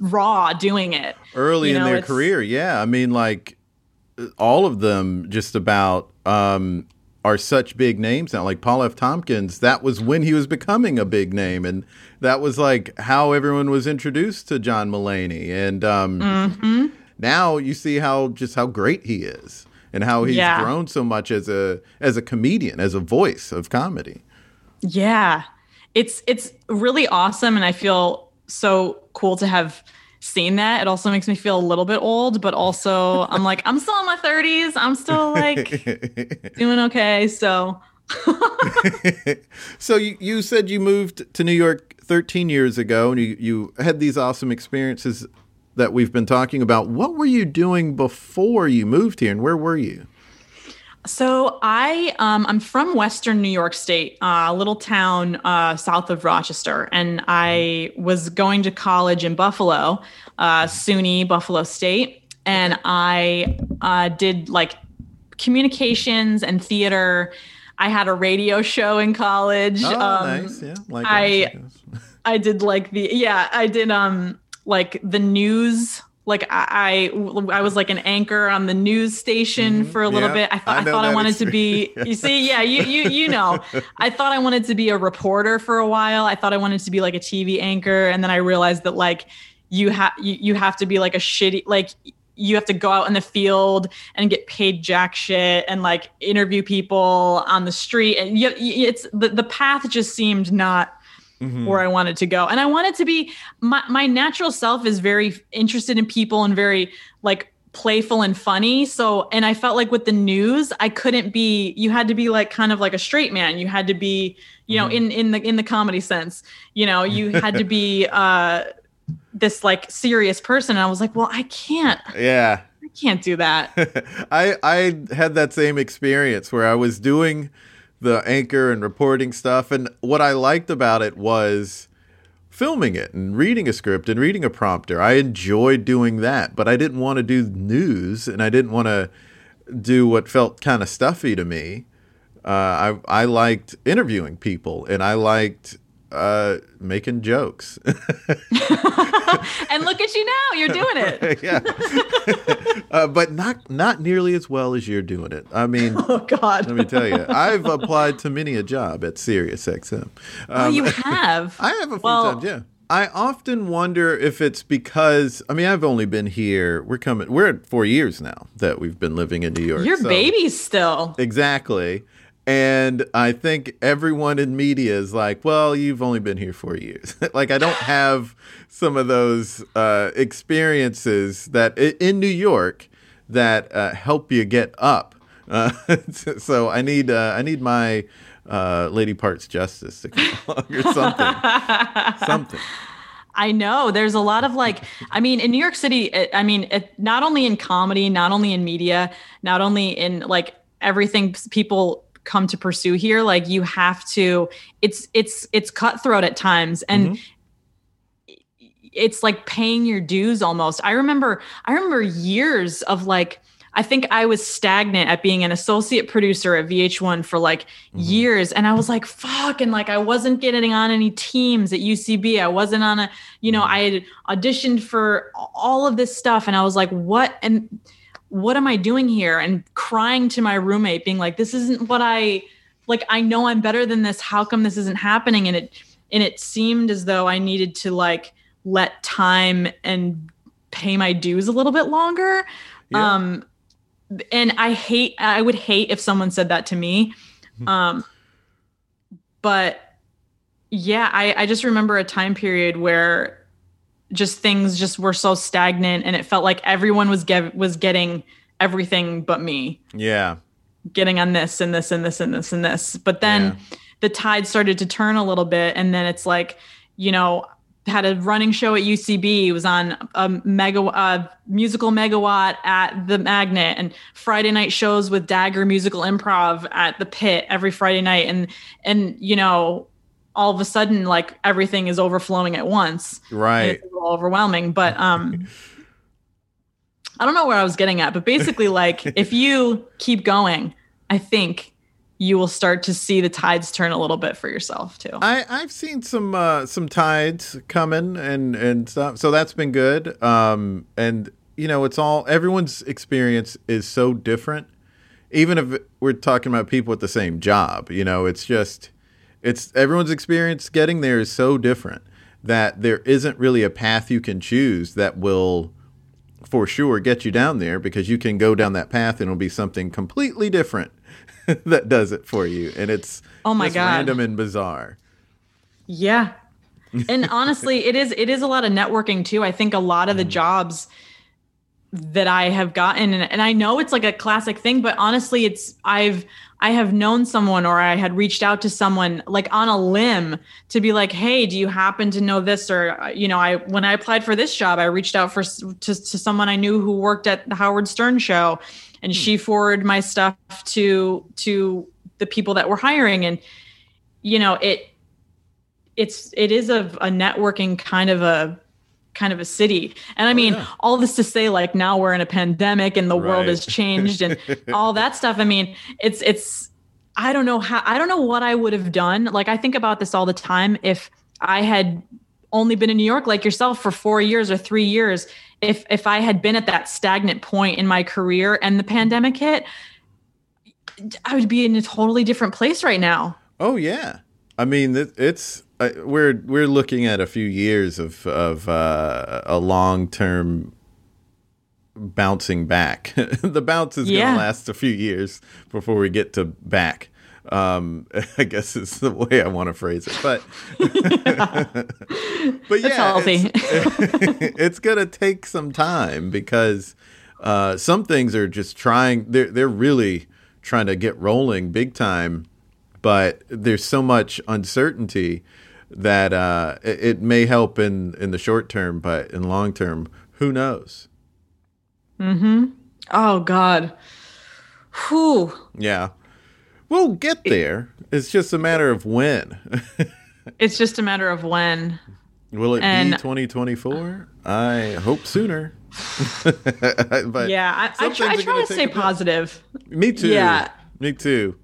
Speaker 2: raw doing it.
Speaker 1: Early
Speaker 2: You
Speaker 1: in their career, yeah. I mean, like all of them just about um are such big names now. Like Paul F. Tompkins, that was when he was becoming a big name, and that was like how everyone was introduced to John Mulaney. And um,
Speaker 2: Mm-hmm.
Speaker 1: now you see how just how great he is, and how he's
Speaker 2: Yeah.
Speaker 1: grown so much as a as a comedian, as a voice of comedy.
Speaker 2: Yeah. It's it's really awesome and I feel so cool to have seen that. It also makes me feel a little bit old, but also I'm like I'm still in my 30s. I'm still like doing okay. So
Speaker 1: so you, you said you moved to New York 13 years ago and you, you had these awesome experiences that we've been talking about. What were you doing before you moved here and where were you?
Speaker 2: So I um, I'm from Western New York State, uh, a little town uh, south of Rochester, and I was going to college in Buffalo, uh, SUNY Buffalo State, and I uh, did like communications and theater. I had a radio show in college.
Speaker 1: Oh,
Speaker 2: Um,
Speaker 1: nice. Yeah. Like
Speaker 2: I- I did like the yeah, I did um like the news. Like I, I, I was like an anchor on the news station for a little
Speaker 1: Mm-hmm. Yeah,
Speaker 2: bit. I thought
Speaker 1: I
Speaker 2: I, thought I wanted to be. You see, yeah, you you you know, I thought I wanted to be a reporter for a while. I thought I wanted to be like a TV anchor, and then I realized that like you have you, you have to be like a shitty like you have to go out in the field and get paid jack shit and like interview people on the street and you- it's the, the path just seemed not
Speaker 1: Mhm.
Speaker 2: where I wanted to go. And I wanted to be my my natural self is very interested in people and very like playful and funny. So and I felt like with the news, I couldn't be you had to be like kind of like a straight man. You had to be, you know, in in the in the comedy sense, you know, you had to be uh this like serious person. And I was like, well, I can't
Speaker 1: Yeah.
Speaker 2: I can't do that.
Speaker 1: I I had that same experience where I was doing the anchor and reporting stuff and what I liked about it was filming it and reading a script and reading a prompter. I enjoyed doing that, but I didn't want to do news and I didn't want to do what felt kind of stuffy to me. Uh, I I liked interviewing people and I liked uh, making jokes.
Speaker 2: and look at you now, you're doing it.
Speaker 1: yeah, uh, but not not nearly as well as you're doing it. I mean.
Speaker 2: Oh God.
Speaker 1: Let me tell you, I've applied to many a job at SiriusXM.
Speaker 2: oh, you have.
Speaker 1: I have a few
Speaker 2: Well-
Speaker 1: times, yeah. I often wonder if it's because I mean I've only been here. We're coming. We're at four years now that we've been living in New York.
Speaker 2: You're
Speaker 1: so-
Speaker 2: babies still.
Speaker 1: Exactly. And I think everyone in media is like, well, you've only been here four years. like, I don't have some of those uh, experiences that in New York that uh, help you get up. Uh, so I need uh, I need my uh, Lady Parts Justice to come along or something. something.
Speaker 2: I know there's a lot of like, I mean, in New York City, I mean, it, not only in comedy, not only in media, not only in like everything people come to pursue here, like you have to, it's, it's, it's cutthroat at times. And it's like paying your dues almost. I remember, I remember years of like, I think I was stagnant at being an associate producer at VH1 for like mm-hmm. years. And I was like, fuck. And like, I wasn't getting on any teams at UCB. I wasn't on a, you know, mm-hmm. I had auditioned for all of this stuff. And I was like, what? And what am I doing here? And crying to my roommate, being like, this isn't what I, like, I know I'm better than this. How come this isn't happening? And it, and it seemed as though I needed to like let time and pay my dues a little bit longer. Yeah. Um, and I hate, I would hate if someone said that to me. Hmm. Um, but yeah, I, I just remember a time period where just things just were so stagnant and it felt like everyone was get, was getting everything but me.
Speaker 1: Yeah.
Speaker 2: Getting on this and this and this and this and this. But then yeah. the tide started to turn a little bit and then it's like, you know, had a running show at UCB. It was on a mega uh, musical megawatt at the Magnet, and Friday night shows with Dagger Musical Improv at the Pit every Friday night. And and you know, all of a sudden, like everything is overflowing at once.
Speaker 1: Right.
Speaker 2: It's overwhelming, but um. I don't know where I was getting at, but basically, like, if you keep going, I think you will start to see the tides turn a little bit for yourself too.
Speaker 1: I I've seen some uh, some tides coming and and stuff, so that's been good. Um, and you know, it's all everyone's experience is so different. Even if we're talking about people with the same job, you know, it's just it's everyone's experience getting there is so different that there isn't really a path you can choose that will for sure get you down there because you can go down that path and it'll be something completely different that does it for you, and it's
Speaker 2: oh my god,
Speaker 1: random and bizarre.
Speaker 2: Yeah, and honestly, it is it is a lot of networking too. I think a lot of the mm. jobs that I have gotten, and, and I know it's like a classic thing, but honestly, it's I've I have known someone or I had reached out to someone like on a limb to be like, "Hey, do you happen to know this?" Or you know, I when I applied for this job, I reached out for to, to someone I knew who worked at the Howard Stern show, and she hmm. forwarded my stuff to to the people that were hiring and you know it it's it is a, a networking kind of a kind of a city and i oh, mean oh, yeah. all this to say like now we're in a pandemic and the right. world has changed and all that stuff i mean it's it's i don't know how i don't know what i would have done like i think about this all the time if i had only been in new york like yourself for four years or three years if if I had been at that stagnant point in my career and the pandemic hit, I would be in a totally different place right now.
Speaker 1: Oh yeah, I mean it's uh, we're we're looking at a few years of of uh, a long term bouncing back. the bounce is yeah. going to last a few years before we get to back. Um, I guess is the way I want to phrase it, but but yeah, it's, it's, gonna take some time because uh, some things are just trying. They're they're really trying to get rolling big time, but there's so much uncertainty that uh, it, it may help in in the short term, but in long term, who knows?
Speaker 2: Mm hmm. Oh God. Whew.
Speaker 1: Yeah. We'll get there. It's just a matter of when.
Speaker 2: it's just a matter of when.
Speaker 1: Will it and, be 2024? I hope sooner.
Speaker 2: but yeah, I, I try, I try to stay positive.
Speaker 1: Me too. Yeah, me too.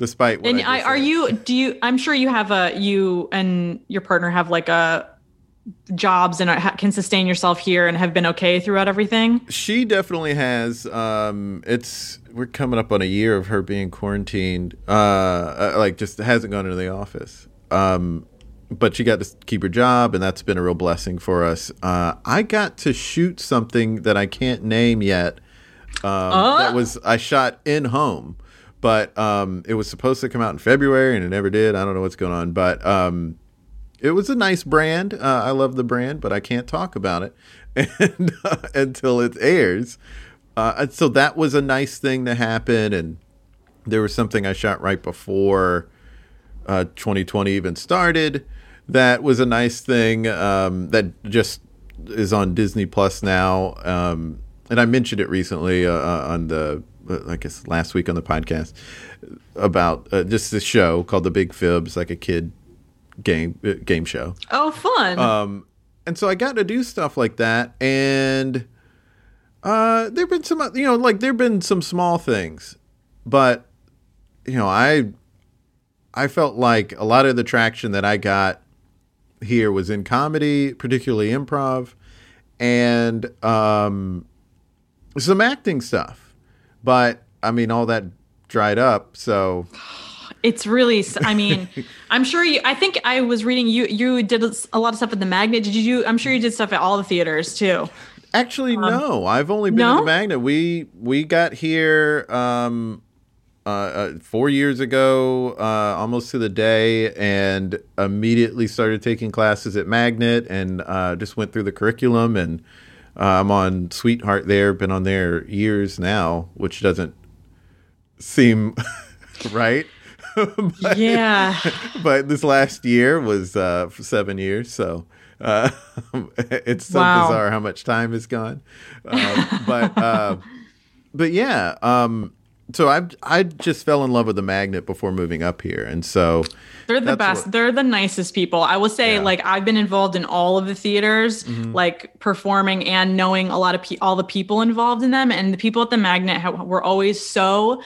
Speaker 1: Despite what
Speaker 2: and I, I are you? Do you? I'm sure you have a you and your partner have like a jobs and can sustain yourself here and have been okay throughout everything?
Speaker 1: She definitely has. Um, it's we're coming up on a year of her being quarantined. Uh, uh, like just hasn't gone into the office. Um, but she got to keep her job, and that's been a real blessing for us. Uh, I got to shoot something that I can't name yet. Um, uh? That was I shot in home, but um, it was supposed to come out in February, and it never did. I don't know what's going on, but um, it was a nice brand. Uh, I love the brand, but I can't talk about it and, uh, until it airs. Uh, so that was a nice thing to happen, and there was something I shot right before 2020 uh, even started. That was a nice thing um, that just is on Disney Plus now, um, and I mentioned it recently uh, uh, on the I guess last week on the podcast about just this show called The Big Fibs, like a kid game uh, game show.
Speaker 2: Oh, fun!
Speaker 1: Um, and so I got to do stuff like that, and Uh, there've been some, you know, like there've been some small things, but you know, I I felt like a lot of the traction that I got here was in comedy, particularly improv, and um, some acting stuff. But I mean, all that dried up. So
Speaker 2: it's really. I mean, I'm sure you. I think I was reading you. You did a lot of stuff at the Magnet. Did you? I'm sure you did stuff at all the theaters too.
Speaker 1: Actually, um, no. I've only been no? to the Magnet. We we got here. Um, uh, uh, four years ago, uh, almost to the day, and immediately started taking classes at Magnet and uh, just went through the curriculum. And uh, I'm on Sweetheart there, been on there years now, which doesn't seem right.
Speaker 2: but, yeah.
Speaker 1: But this last year was uh, seven years, so. it's so wow. bizarre how much time has gone, but but yeah, um, so I I just fell in love with the magnet before moving up here, and so
Speaker 2: they're the best. What, they're the nicest people. I will say, yeah. like I've been involved in all of the theaters, mm-hmm. like performing and knowing a lot of pe- all the people involved in them, and the people at the magnet have, were always so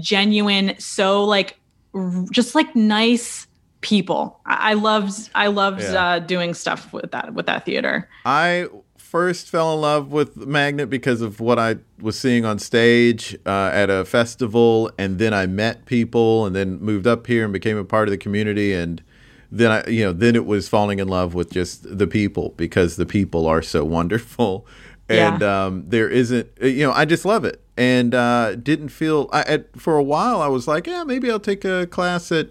Speaker 2: genuine, so like r- just like nice people. I, I loved I loved yeah. uh, doing stuff with that with that theater.
Speaker 1: I first fell in love with Magnet because of what I was seeing on stage uh, at a festival, and then I met people, and then moved up here and became a part of the community, and then I, you know, then it was falling in love with just the people because the people are so wonderful, and yeah. um, there isn't, you know, I just love it, and uh, didn't feel I, at, for a while I was like, yeah, maybe I'll take a class at.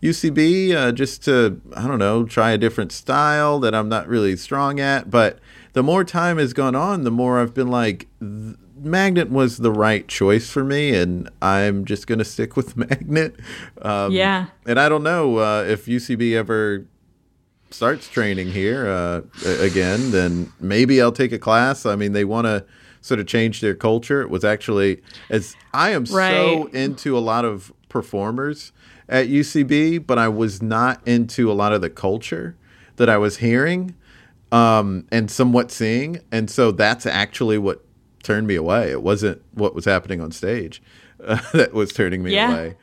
Speaker 1: UCB uh, just to I don't know try a different style that I'm not really strong at, but the more time has gone on, the more I've been like, Magnet was the right choice for me, and I'm just going to stick with Magnet.
Speaker 2: Um, yeah.
Speaker 1: And I don't know uh, if UCB ever starts training here uh, again, then maybe I'll take a class. I mean, they want to sort of change their culture. It was actually as I am right. so into a lot of performers at UCB, but I was not into a lot of the culture that I was hearing um, and somewhat seeing. And so that's actually what turned me away. It wasn't what was happening on stage uh, that was turning me yeah. away.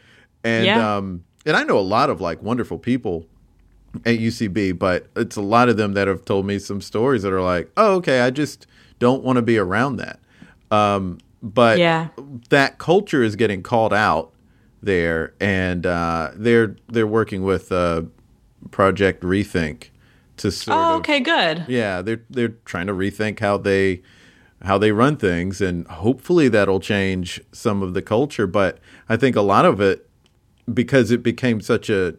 Speaker 1: And yeah. um, and I know a lot of like wonderful people at UCB, but it's a lot of them that have told me some stories that are like, oh, okay, I just don't want to be around that. Um, but yeah. that culture is getting called out there, and uh, they're they're working with uh, Project Rethink to sort
Speaker 2: oh,
Speaker 1: of,
Speaker 2: okay, good.
Speaker 1: Yeah, they're they're trying to rethink how they how they run things, and hopefully that'll change some of the culture. But I think a lot of it, because it became such a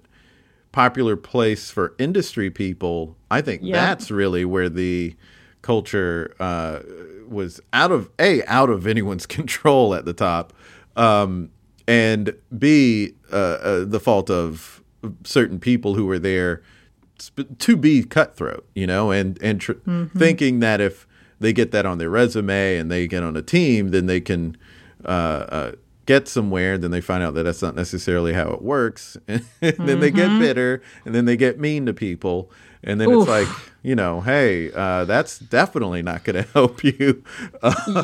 Speaker 1: popular place for industry people, I think yep. that's really where the culture uh, was out of a out of anyone's control at the top, um, and b uh, uh, the fault of certain people who were there to be cutthroat, you know, and and tr- mm-hmm. thinking that if they get that on their resume and they get on a team, then they can uh, uh, get somewhere. Then they find out that that's not necessarily how it works, and mm-hmm. then they get mm-hmm. bitter, and then they get mean to people, and then Oof. it's like, you know, hey, uh, that's definitely not going to help you.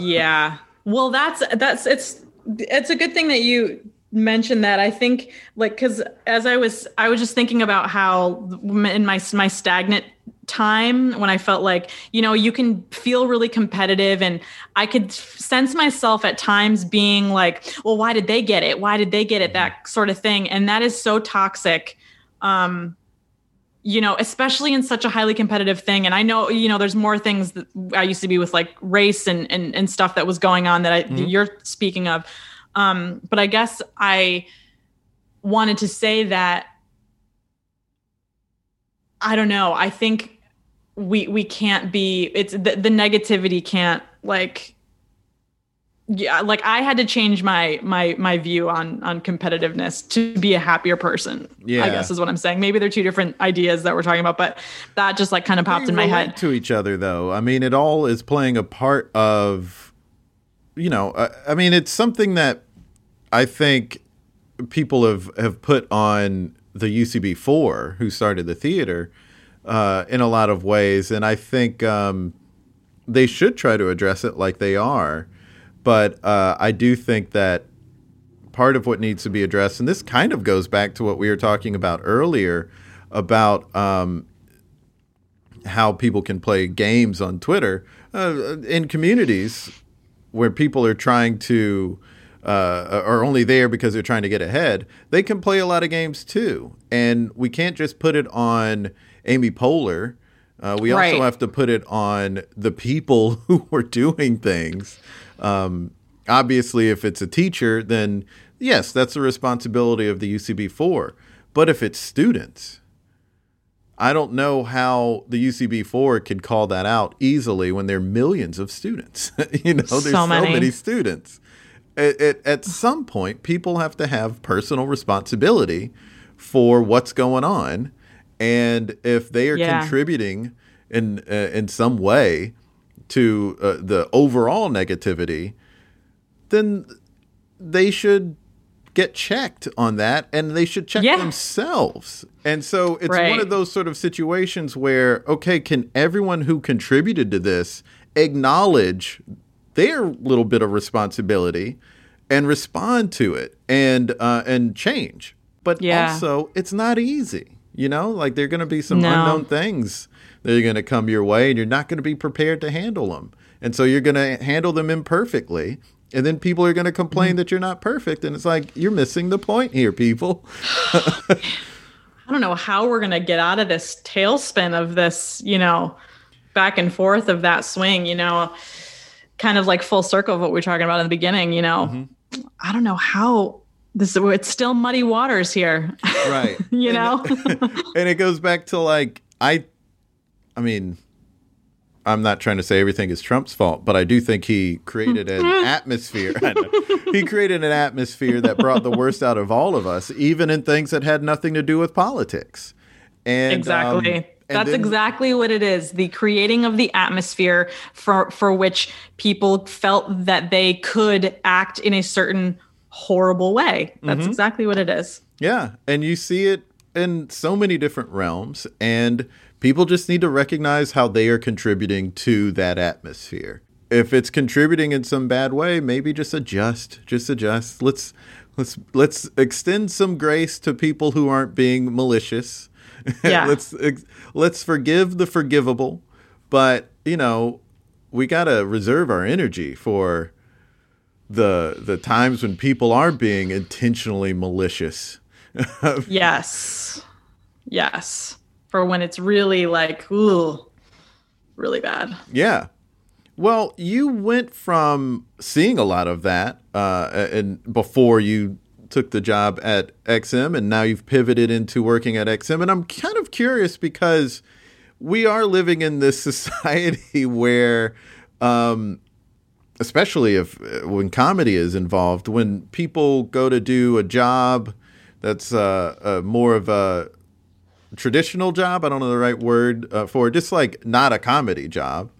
Speaker 2: yeah. Well, that's that's it's it's a good thing that you mention that i think like because as i was i was just thinking about how in my my stagnant time when i felt like you know you can feel really competitive and i could sense myself at times being like well why did they get it? Why did they get it? That sort of thing. And that is so toxic um you know especially in such a highly competitive thing. And i know you know there's more things that i used to be with like race and and, and stuff that was going on that I, mm-hmm. you're speaking of um, but I guess I wanted to say that I don't know. I think we we can't be. It's the, the negativity can't like yeah like i had to change my my my view on on competitiveness to be a happier person yeah i guess is what i'm saying maybe they're two different ideas that we're talking about but that just like kind of popped in my head
Speaker 1: to each other though i mean it all is playing a part of you know, I, I mean, it's something that I think people have, have put on the UCB four who started the theater uh, in a lot of ways, and I think um, they should try to address it like they are. But uh, I do think that part of what needs to be addressed, and this kind of goes back to what we were talking about earlier about um, how people can play games on Twitter uh, in communities where people are trying to uh, are only there because they're trying to get ahead. They can play a lot of games too, and we can't just put it on Amy Poehler. Uh, we
Speaker 2: Right.
Speaker 1: also have to put it on the people who are doing things. Um, obviously, if it's a teacher, then yes, that's the responsibility of the UCB four. But if it's students, I don't know how the UCB four could call that out easily when there are millions of students. you know, there's so
Speaker 2: So
Speaker 1: many,
Speaker 2: many.
Speaker 1: students. At, at, at some point, people have to have personal responsibility for what's going on, and if they are
Speaker 2: Yeah.
Speaker 1: contributing in uh, in some way to uh, the overall negativity, then they should get checked on that and they should check
Speaker 2: Yeah.
Speaker 1: themselves. And so it's one of those sort of situations where, okay, can everyone who contributed to this acknowledge their little bit of responsibility and respond to it and uh, and change? But
Speaker 2: Yeah.
Speaker 1: also, it's not easy. You know, like there are going to be some
Speaker 2: No.
Speaker 1: unknown things that are going to come your way, and you're not going to be prepared to handle them. And so you're going to handle them imperfectly. And then people are going to complain
Speaker 2: Mm-hmm.
Speaker 1: that you're not perfect. And it's like, you're missing the point here, people.
Speaker 2: I don't know how we're going to get out of this tailspin of this, you know, back and forth of that swing, you know, kind of like full circle of what we are talking about in the beginning, you know.
Speaker 1: Mm-hmm.
Speaker 2: I don't know how this it's still muddy waters here.
Speaker 1: Right.
Speaker 2: You
Speaker 1: And-
Speaker 2: know?
Speaker 1: and it goes back to like, I, I mean, I'm not trying to say everything is Trump's fault, but I do think he created an atmosphere. He created an atmosphere that brought the worst out of all of us, even in things that had nothing to do with politics. And um,
Speaker 2: exactly.
Speaker 1: and
Speaker 2: That's
Speaker 1: then-
Speaker 2: exactly what it is. The creating of the atmosphere for for which people felt that they could act in a certain horrible way. That's
Speaker 1: Mm-hmm.
Speaker 2: exactly what it is.
Speaker 1: Yeah, and you see it in so many different realms, and people just need to recognize how they are contributing to that atmosphere. If it's contributing in some bad way, maybe just adjust. Just adjust. Let's let's let's extend some grace to people who aren't being malicious.
Speaker 2: Yeah.
Speaker 1: let's let's forgive the forgivable, but you know, we got to reserve our energy for the the times when people are being intentionally malicious.
Speaker 2: Yes. Yes. For when it's really like, ooh, really bad.
Speaker 1: Yeah. Well, you went from seeing a lot of that, uh, and before you took the job at XM, and now you've pivoted into working at XM. And I'm kind of curious because we are living in this society where, um, especially if when comedy is involved, when people go to do a job that's uh, uh, more of a traditional job. I don't know the right word uh, for it, just like not a comedy job.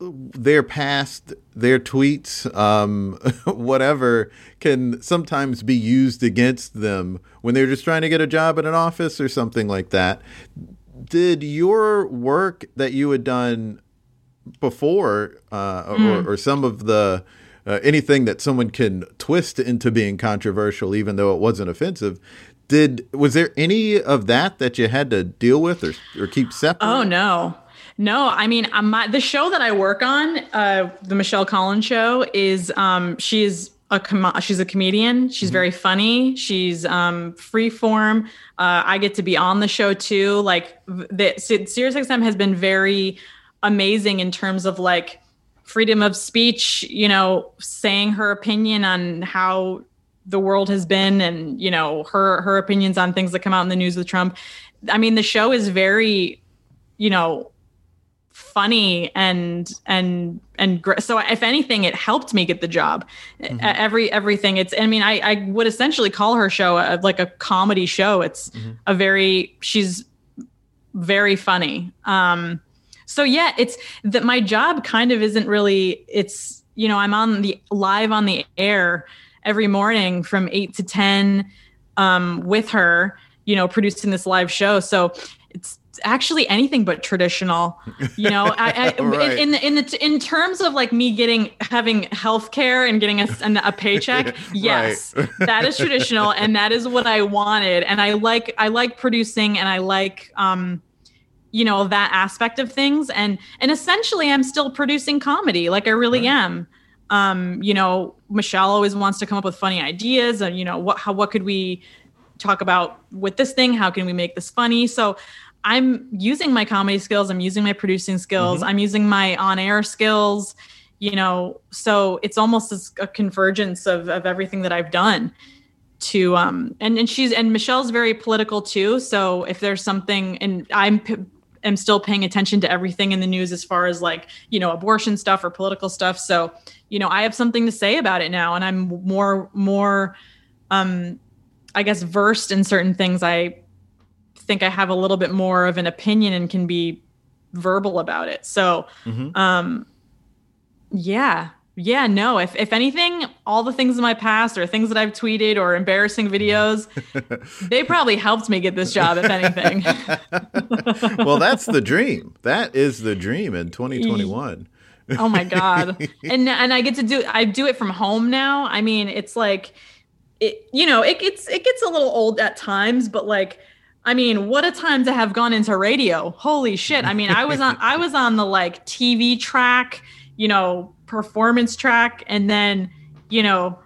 Speaker 1: Their past, their tweets, um, whatever, can sometimes be used against them when they're just trying to get a job at an office or something like that. Did your work that you had done before, uh, or, or some of the uh, anything that someone can twist into being controversial, even though it wasn't offensive. Did was there any of that that you had to deal with or or keep separate?
Speaker 2: Oh no. No, I mean, my, the show that I work on, uh, the Michelle Collins show, is um, she's a com- she's a comedian. She's very funny. She's um, free form. Uh, I get to be on the show too. Like the SiriusXM has been very amazing in terms of like freedom of speech. You know, saying her opinion on how the world has been, and you know her her opinions on things that come out in the news with Trump. I mean, the show is very, you know, funny and and and gr- so if anything it helped me get the job. E- every everything. It's i mean i i would essentially call her show a, like a comedy show. It's a very she's very funny. Um so yeah it's that my job kind of isn't really it's you know i'm on the live on the air every morning from 8 to 10 um with her you know producing this live show so it's actually anything but traditional. You know, I, I
Speaker 1: Right.
Speaker 2: in, in in the in terms of like me getting having health care and getting a, a paycheck, yes, that is traditional and that is what I wanted. And I like I like producing and I like um you know that aspect of things and and essentially I'm still producing comedy like I really am. Um you know, Michelle always wants to come up with funny ideas and you know what how what could we talk about with this thing? How can we make this funny? So i'm using my comedy skills. I'm using my producing skills. I'm using my on-air skills you know. So it's almost as a convergence of, of everything that i've done to um and and she's and michelle's very political too. So if there's something and i'm p- am still paying attention to everything in the news as far as like you know abortion stuff or political stuff so you know i have something to say about it now and i'm more more um I guess versed in certain things, I think I have a little bit more of an opinion and can be verbal about it. So,
Speaker 1: Mhm.
Speaker 2: um, yeah, yeah, no. If if anything, all the things in my past or things that I've tweeted or embarrassing videos, they probably helped me get this job. If anything,
Speaker 1: well, that's the dream. That is the dream in 2021.
Speaker 2: oh my god and and i get to do i do it from home now i mean it's like it you know it gets it gets a little old at times but like i mean what a time to have gone into radio holy shit i mean i was on i was on the like tv track you know performance track. And then you know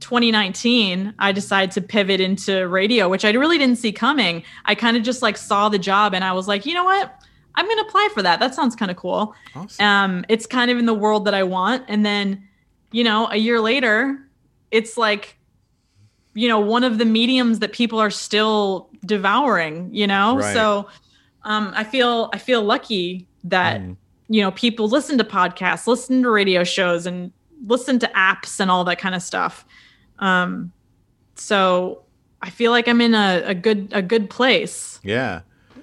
Speaker 2: 2019 i decided to pivot into radio which i really didn't see coming. I kind of just like saw the job and i was like you know what? I'm going to apply for that. That sounds kind of cool.
Speaker 1: Awesome.
Speaker 2: um it's kind of in the world that i want. And then you know a year later it's like you know one of the mediums that people are still devouring you know?
Speaker 1: Right.
Speaker 2: so um i feel i feel lucky that
Speaker 1: Mm.
Speaker 2: You know people listen to podcasts listen to radio shows and listen to apps and all that kind of stuff um so i feel like i'm in a, a good a good place
Speaker 1: yeah.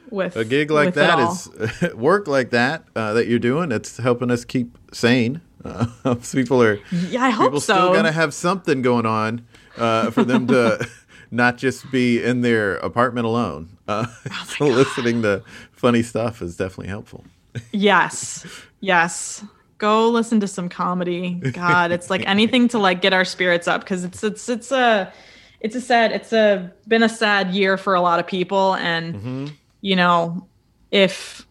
Speaker 2: with
Speaker 1: A gig like that is work like that uh, that you're doing. It's helping us keep sane. Uh, people are
Speaker 2: yeah i hope
Speaker 1: people
Speaker 2: so
Speaker 1: still gotta have something going on uh, for them to not just be in their apartment alone. Uh,
Speaker 2: Oh
Speaker 1: so listening to funny stuff is definitely helpful.
Speaker 2: Yes. Yes. Go listen to some comedy. God, it's like anything to like get our spirits up because it's it's it's a it's a sad it's a been a sad year for a lot of people and you know if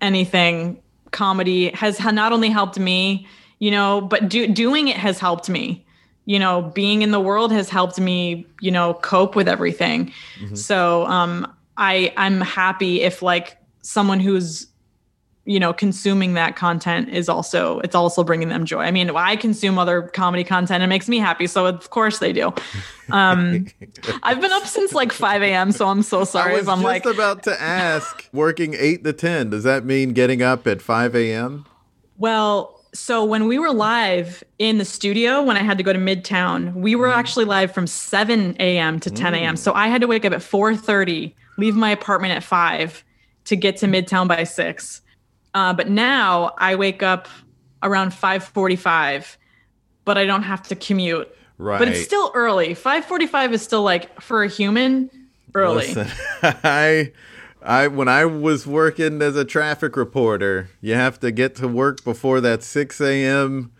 Speaker 2: anything comedy has not only helped me you know but do, doing it has helped me you know being in the world has helped me you know cope with everything so um i i'm happy if like someone who's you know consuming that content is also it's also bringing them joy i mean i consume other comedy content it makes me happy so of course they do um i've been up since like 5 a.m so i'm so
Speaker 1: I
Speaker 2: sorry
Speaker 1: was
Speaker 2: if i'm
Speaker 1: just
Speaker 2: like
Speaker 1: about to ask, working eight to ten. Does that mean getting up at five a.m.?
Speaker 2: Well, so when we were live in the studio, when I had to go to Midtown, we were actually live from 7 a.m. to 10 a.m. So I had to wake up at 4:30, leave my apartment at five to get to Midtown by six. Uh, but now I wake up around 5:45, but I don't have to commute.
Speaker 1: Right.
Speaker 2: But it's still early. 5:45 is still like for a human early.
Speaker 1: Listen, I, I when I was working as a traffic reporter, you have to get to work before that six a.m.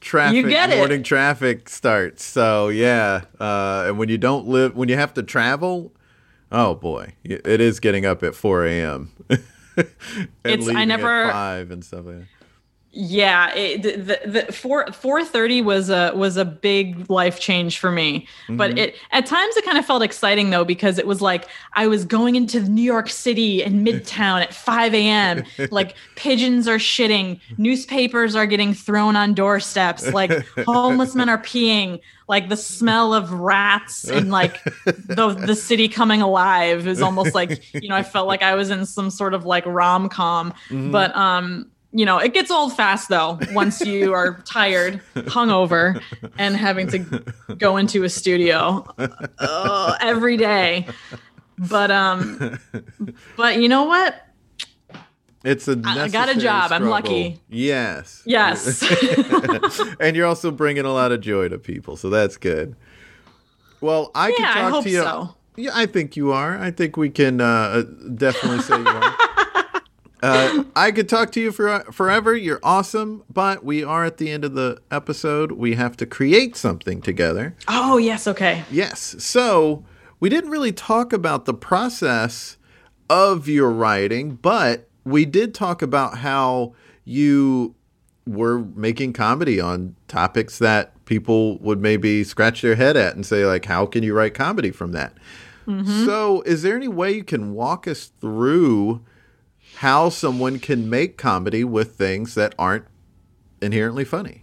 Speaker 1: traffic morning traffic starts. So yeah, uh, and when you don't live, when you have to travel, oh boy, it is getting up at four a.m. and
Speaker 2: It's- I never-
Speaker 1: five and stuff like that.
Speaker 2: Yeah, it, the, the, the four four thirty was a was a big life change for me. But it at times it kind of felt exciting though because it was like I was going into New York City and Midtown at five a.m. like pigeons are shitting, newspapers are getting thrown on doorsteps, like homeless men are peeing, like the smell of rats and like the the city coming alive is almost like you know I felt like I was in some sort of like rom com, but um you know, it gets old fast though once you are tired, hungover, and having to go into a studio uh, every day. But um, but you know what?
Speaker 1: It's a
Speaker 2: I- got a job. I'm lucky.
Speaker 1: Yes.
Speaker 2: Yes,
Speaker 1: and you're also bringing a lot of joy to people, so that's good. Well, I
Speaker 2: yeah,
Speaker 1: talk
Speaker 2: I hope
Speaker 1: to you.
Speaker 2: so.
Speaker 1: Yeah, I think you are. I think we can uh, definitely say you are. Uh, I could talk to you for forever. You're awesome, but we are at the end of the episode. We have to create something together.
Speaker 2: Oh yes, okay.
Speaker 1: Yes. So we didn't really talk about the process of your writing, but we did talk about how you were making comedy on topics that people would maybe scratch their head at and say like how can you write comedy from that mm-hmm. so is there any way you can walk us through how someone can make comedy with things that aren't inherently funny.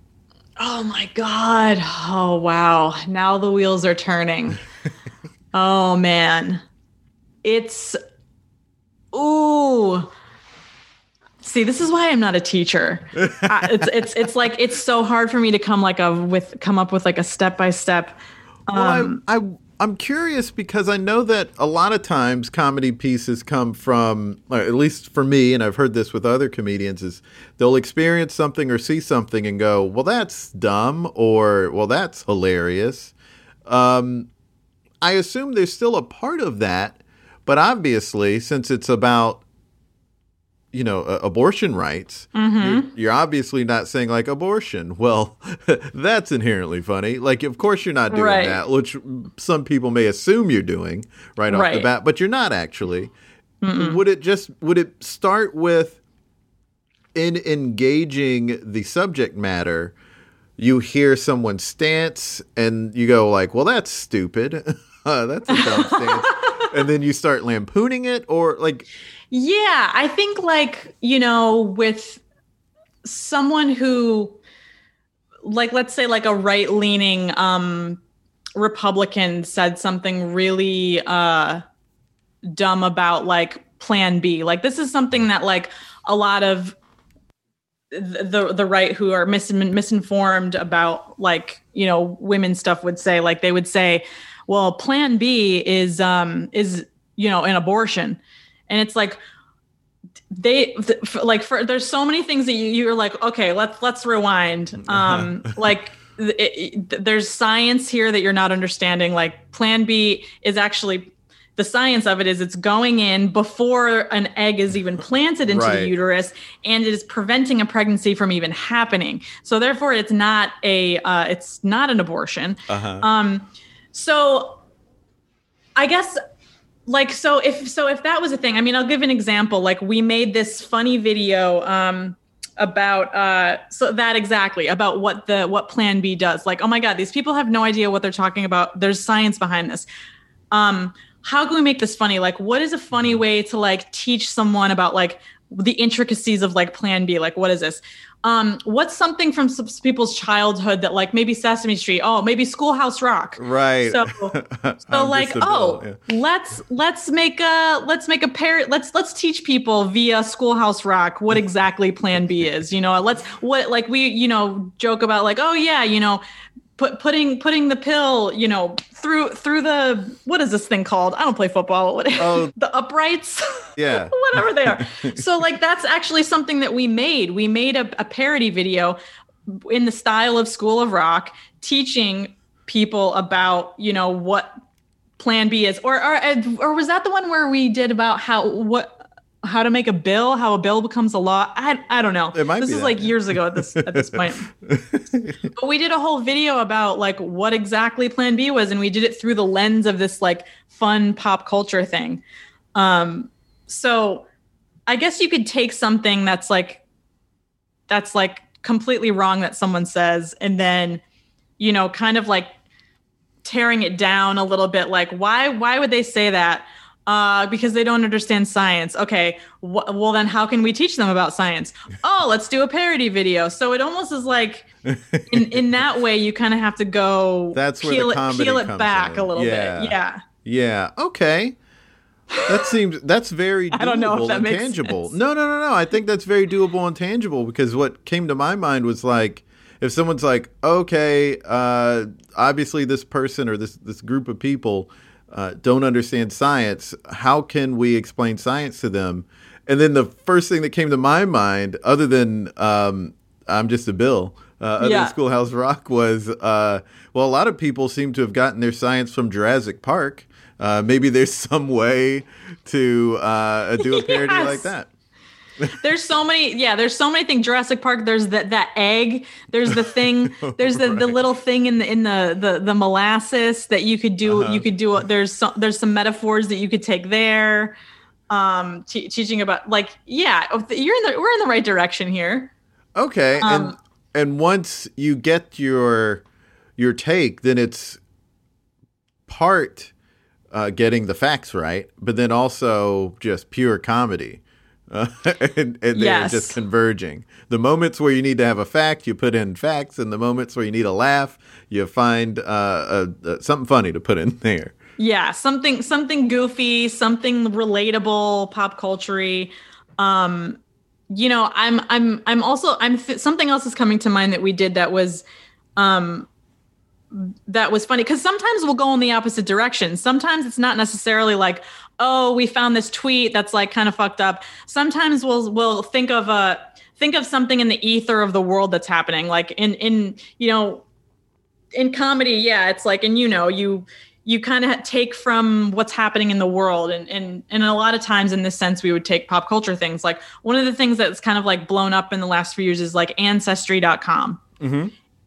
Speaker 2: Oh my god. Oh wow. Now the wheels are turning. Oh man. It's ooh. See, this is why I'm not a teacher. uh, it's it's it's like it's so hard for me to come like a with come up with like a step by step.
Speaker 1: Well, I, I I'm curious because I know that a lot of times comedy pieces come from, at least for me, and I've heard this with other comedians, is they'll experience something or see something and go, "Well, that's dumb," or "Well, that's hilarious." Um, I assume there's still a part of that, but obviously, since it's about you know uh, abortion rights mm-hmm. you're, you're, obviously not saying like abortion well that's inherently funny like of course you're not doing right. that which some people may assume you're doing right off right. the bat but you're not actually Mm-mm. would it just would it start with in engaging the subject matter you hear someone's stance and you go like well that's stupid uh, that's a dumb stance and then you start lampooning it or like
Speaker 2: yeah, I think like, you know, with someone who like let's say like a right-leaning um Republican said something really uh dumb about like plan B. Like this is something that like a lot of the the right who are mis- misinformed about like you know women stuff would say like they would say well plan b is um is you know an abortion and it's like they like for there's so many things that you you're like okay let's let's rewind. Um like it, it, there's science here that you're not understanding. Like plan b is actually the science of it is it's going in before an egg is even planted into right. the uterus and it is preventing a pregnancy from even happening. So therefore it's not a uh, it's not an abortion. Uh-huh. um so i guess like so if so if that was a thing i mean i'll give an example. Like we made this funny video um about uh so that exactly about what the what plan b does. Like oh my god these people have no idea what they're talking about. There's science behind this. Um how can we make this funny? Like what is a funny way to like teach someone about like the intricacies of like plan b? Like what is this um, what's something from some people's childhood that like maybe Sesame Street, oh, maybe Schoolhouse Rock,
Speaker 1: right?
Speaker 2: So, so like, oh, yeah. let's let's make a let's make a pair. Let's let's teach people via Schoolhouse Rock what exactly Plan B is. You know, let's what like we you know joke about like, oh yeah, you know, put putting putting the pill, you know, through through the what is this thing called? I don't play football. What oh, the uprights?
Speaker 1: Yeah.
Speaker 2: Whatever they are. so like that's actually something that we made. We made a, a parody video in the style of School of Rock, teaching people about, you know, what plan B is. Or or or was that the one where we did about how what how to make a bill, how a bill becomes a law. I I don't know.
Speaker 1: It might
Speaker 2: this is
Speaker 1: that.
Speaker 2: like years ago at this at this point. but we did a whole video about like what exactly Plan B was, and we did it through the lens of this like fun pop culture thing. Um, so I guess you could take something that's like that's like completely wrong that someone says, and then you know, kind of like tearing it down a little bit. Like why why would they say that? Uh, because they don't understand science. Okay, wh- well then how can we teach them about science? Oh, let's do a parody video. So it almost is like, in in that way, you kind of have to go.
Speaker 1: That's where peel the it,
Speaker 2: peel it back
Speaker 1: in.
Speaker 2: a little yeah. bit. Yeah.
Speaker 1: Yeah. Okay. That seems that's very
Speaker 2: I don't know if that
Speaker 1: and
Speaker 2: makes
Speaker 1: tangible.
Speaker 2: Sense.
Speaker 1: No, no, no, no. I think that's very doable and tangible because what came to my mind was like if someone's like, okay, uh, obviously this person or this this group of people uh, don't understand science, how can we explain science to them? And then the first thing that came to my mind, other than um, I'm just a Bill, uh, other yeah. than Schoolhouse Rock, was uh, well, a lot of people seem to have gotten their science from Jurassic Park. Uh, maybe there's some way to uh, do a parody
Speaker 2: Yes.
Speaker 1: like that.
Speaker 2: There's so many yeah there's so many things jurassic park there's that that egg there's the thing there's the, the little thing in the in the the, the molasses that you could do
Speaker 1: Uh-huh.
Speaker 2: you could do there's some there's some metaphors that you could take there um te- teaching about like yeah you're in the we're in the right direction here
Speaker 1: Okay, and
Speaker 2: Um,
Speaker 1: and once you get your your take, then it's part uh, getting the facts right, but then also just pure comedy. Uh, and and they're just converging. The moments where you need to have a fact, you put in facts, and the moments where you need a laugh, you find uh, uh, uh, something funny to put in there.
Speaker 2: yeah something something goofy something relatable pop culture um you know i'm i'm i'm also i'm th- something else is coming to mind that we did that was um that was funny because sometimes we'll go in the opposite direction sometimes it's not necessarily like oh we found this tweet that's like kind of fucked up. Sometimes we'll we'll think of a think of something in the ether of the world that's happening. Like in in you know in comedy yeah it's like and you know you you kind of take from what's happening in the world. And, and and a lot of times in this sense we would take pop culture things. Like one of the things that's kind of like blown up in the last few years is like ancestry.com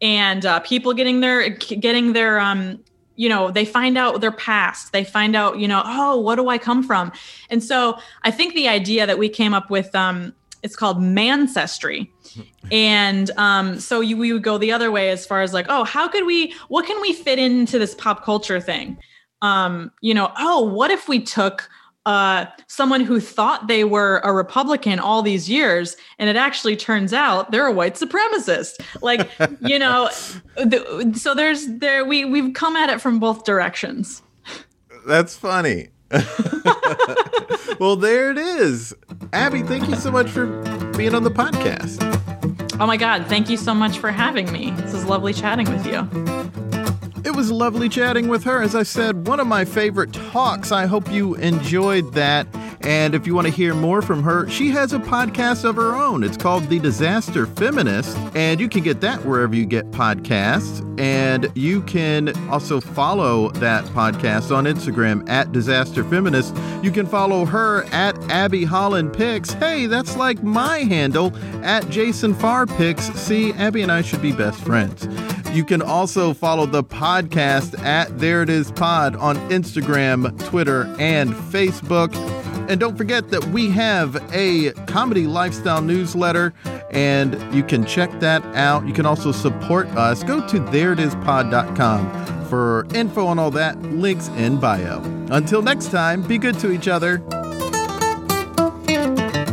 Speaker 2: and uh, people getting their getting their um you know they find out their past. They find out you know oh what do i come from? And so i think the idea that we came up with um it's called mancestry. And um so you, we would go the other way as far as like oh how could we what can we fit into this pop culture thing? Um you know oh what if we took uh, someone who thought they were a Republican all these years, and it actually turns out they're a white supremacist. Like, you know, the, so there's there we we've come at it from both directions.
Speaker 1: That's funny. well, there it is. Abby, thank you so much for being on the podcast.
Speaker 2: Oh my God! Thank you so much for having me. This is lovely chatting with you.
Speaker 1: It was lovely chatting with her. As I said, one of my favorite talks. I hope you enjoyed that. And if you want to hear more from her, she has a podcast of her own. It's called The Disaster Feminist, and you can get that wherever you get podcasts. And you can also follow that podcast on Instagram at Disaster Feminist. You can follow her at Abby Holland Picks. Hey, that's like my handle at Jason Farr Picks. See, Abby and I should be best friends. You can also follow the podcast at There It Is Pod on Instagram, Twitter, and Facebook. And don't forget that we have a comedy lifestyle newsletter, and you can check that out. You can also support us. Go to thereitispod.com for info on all that. Links in bio. Until next time, be good to each other.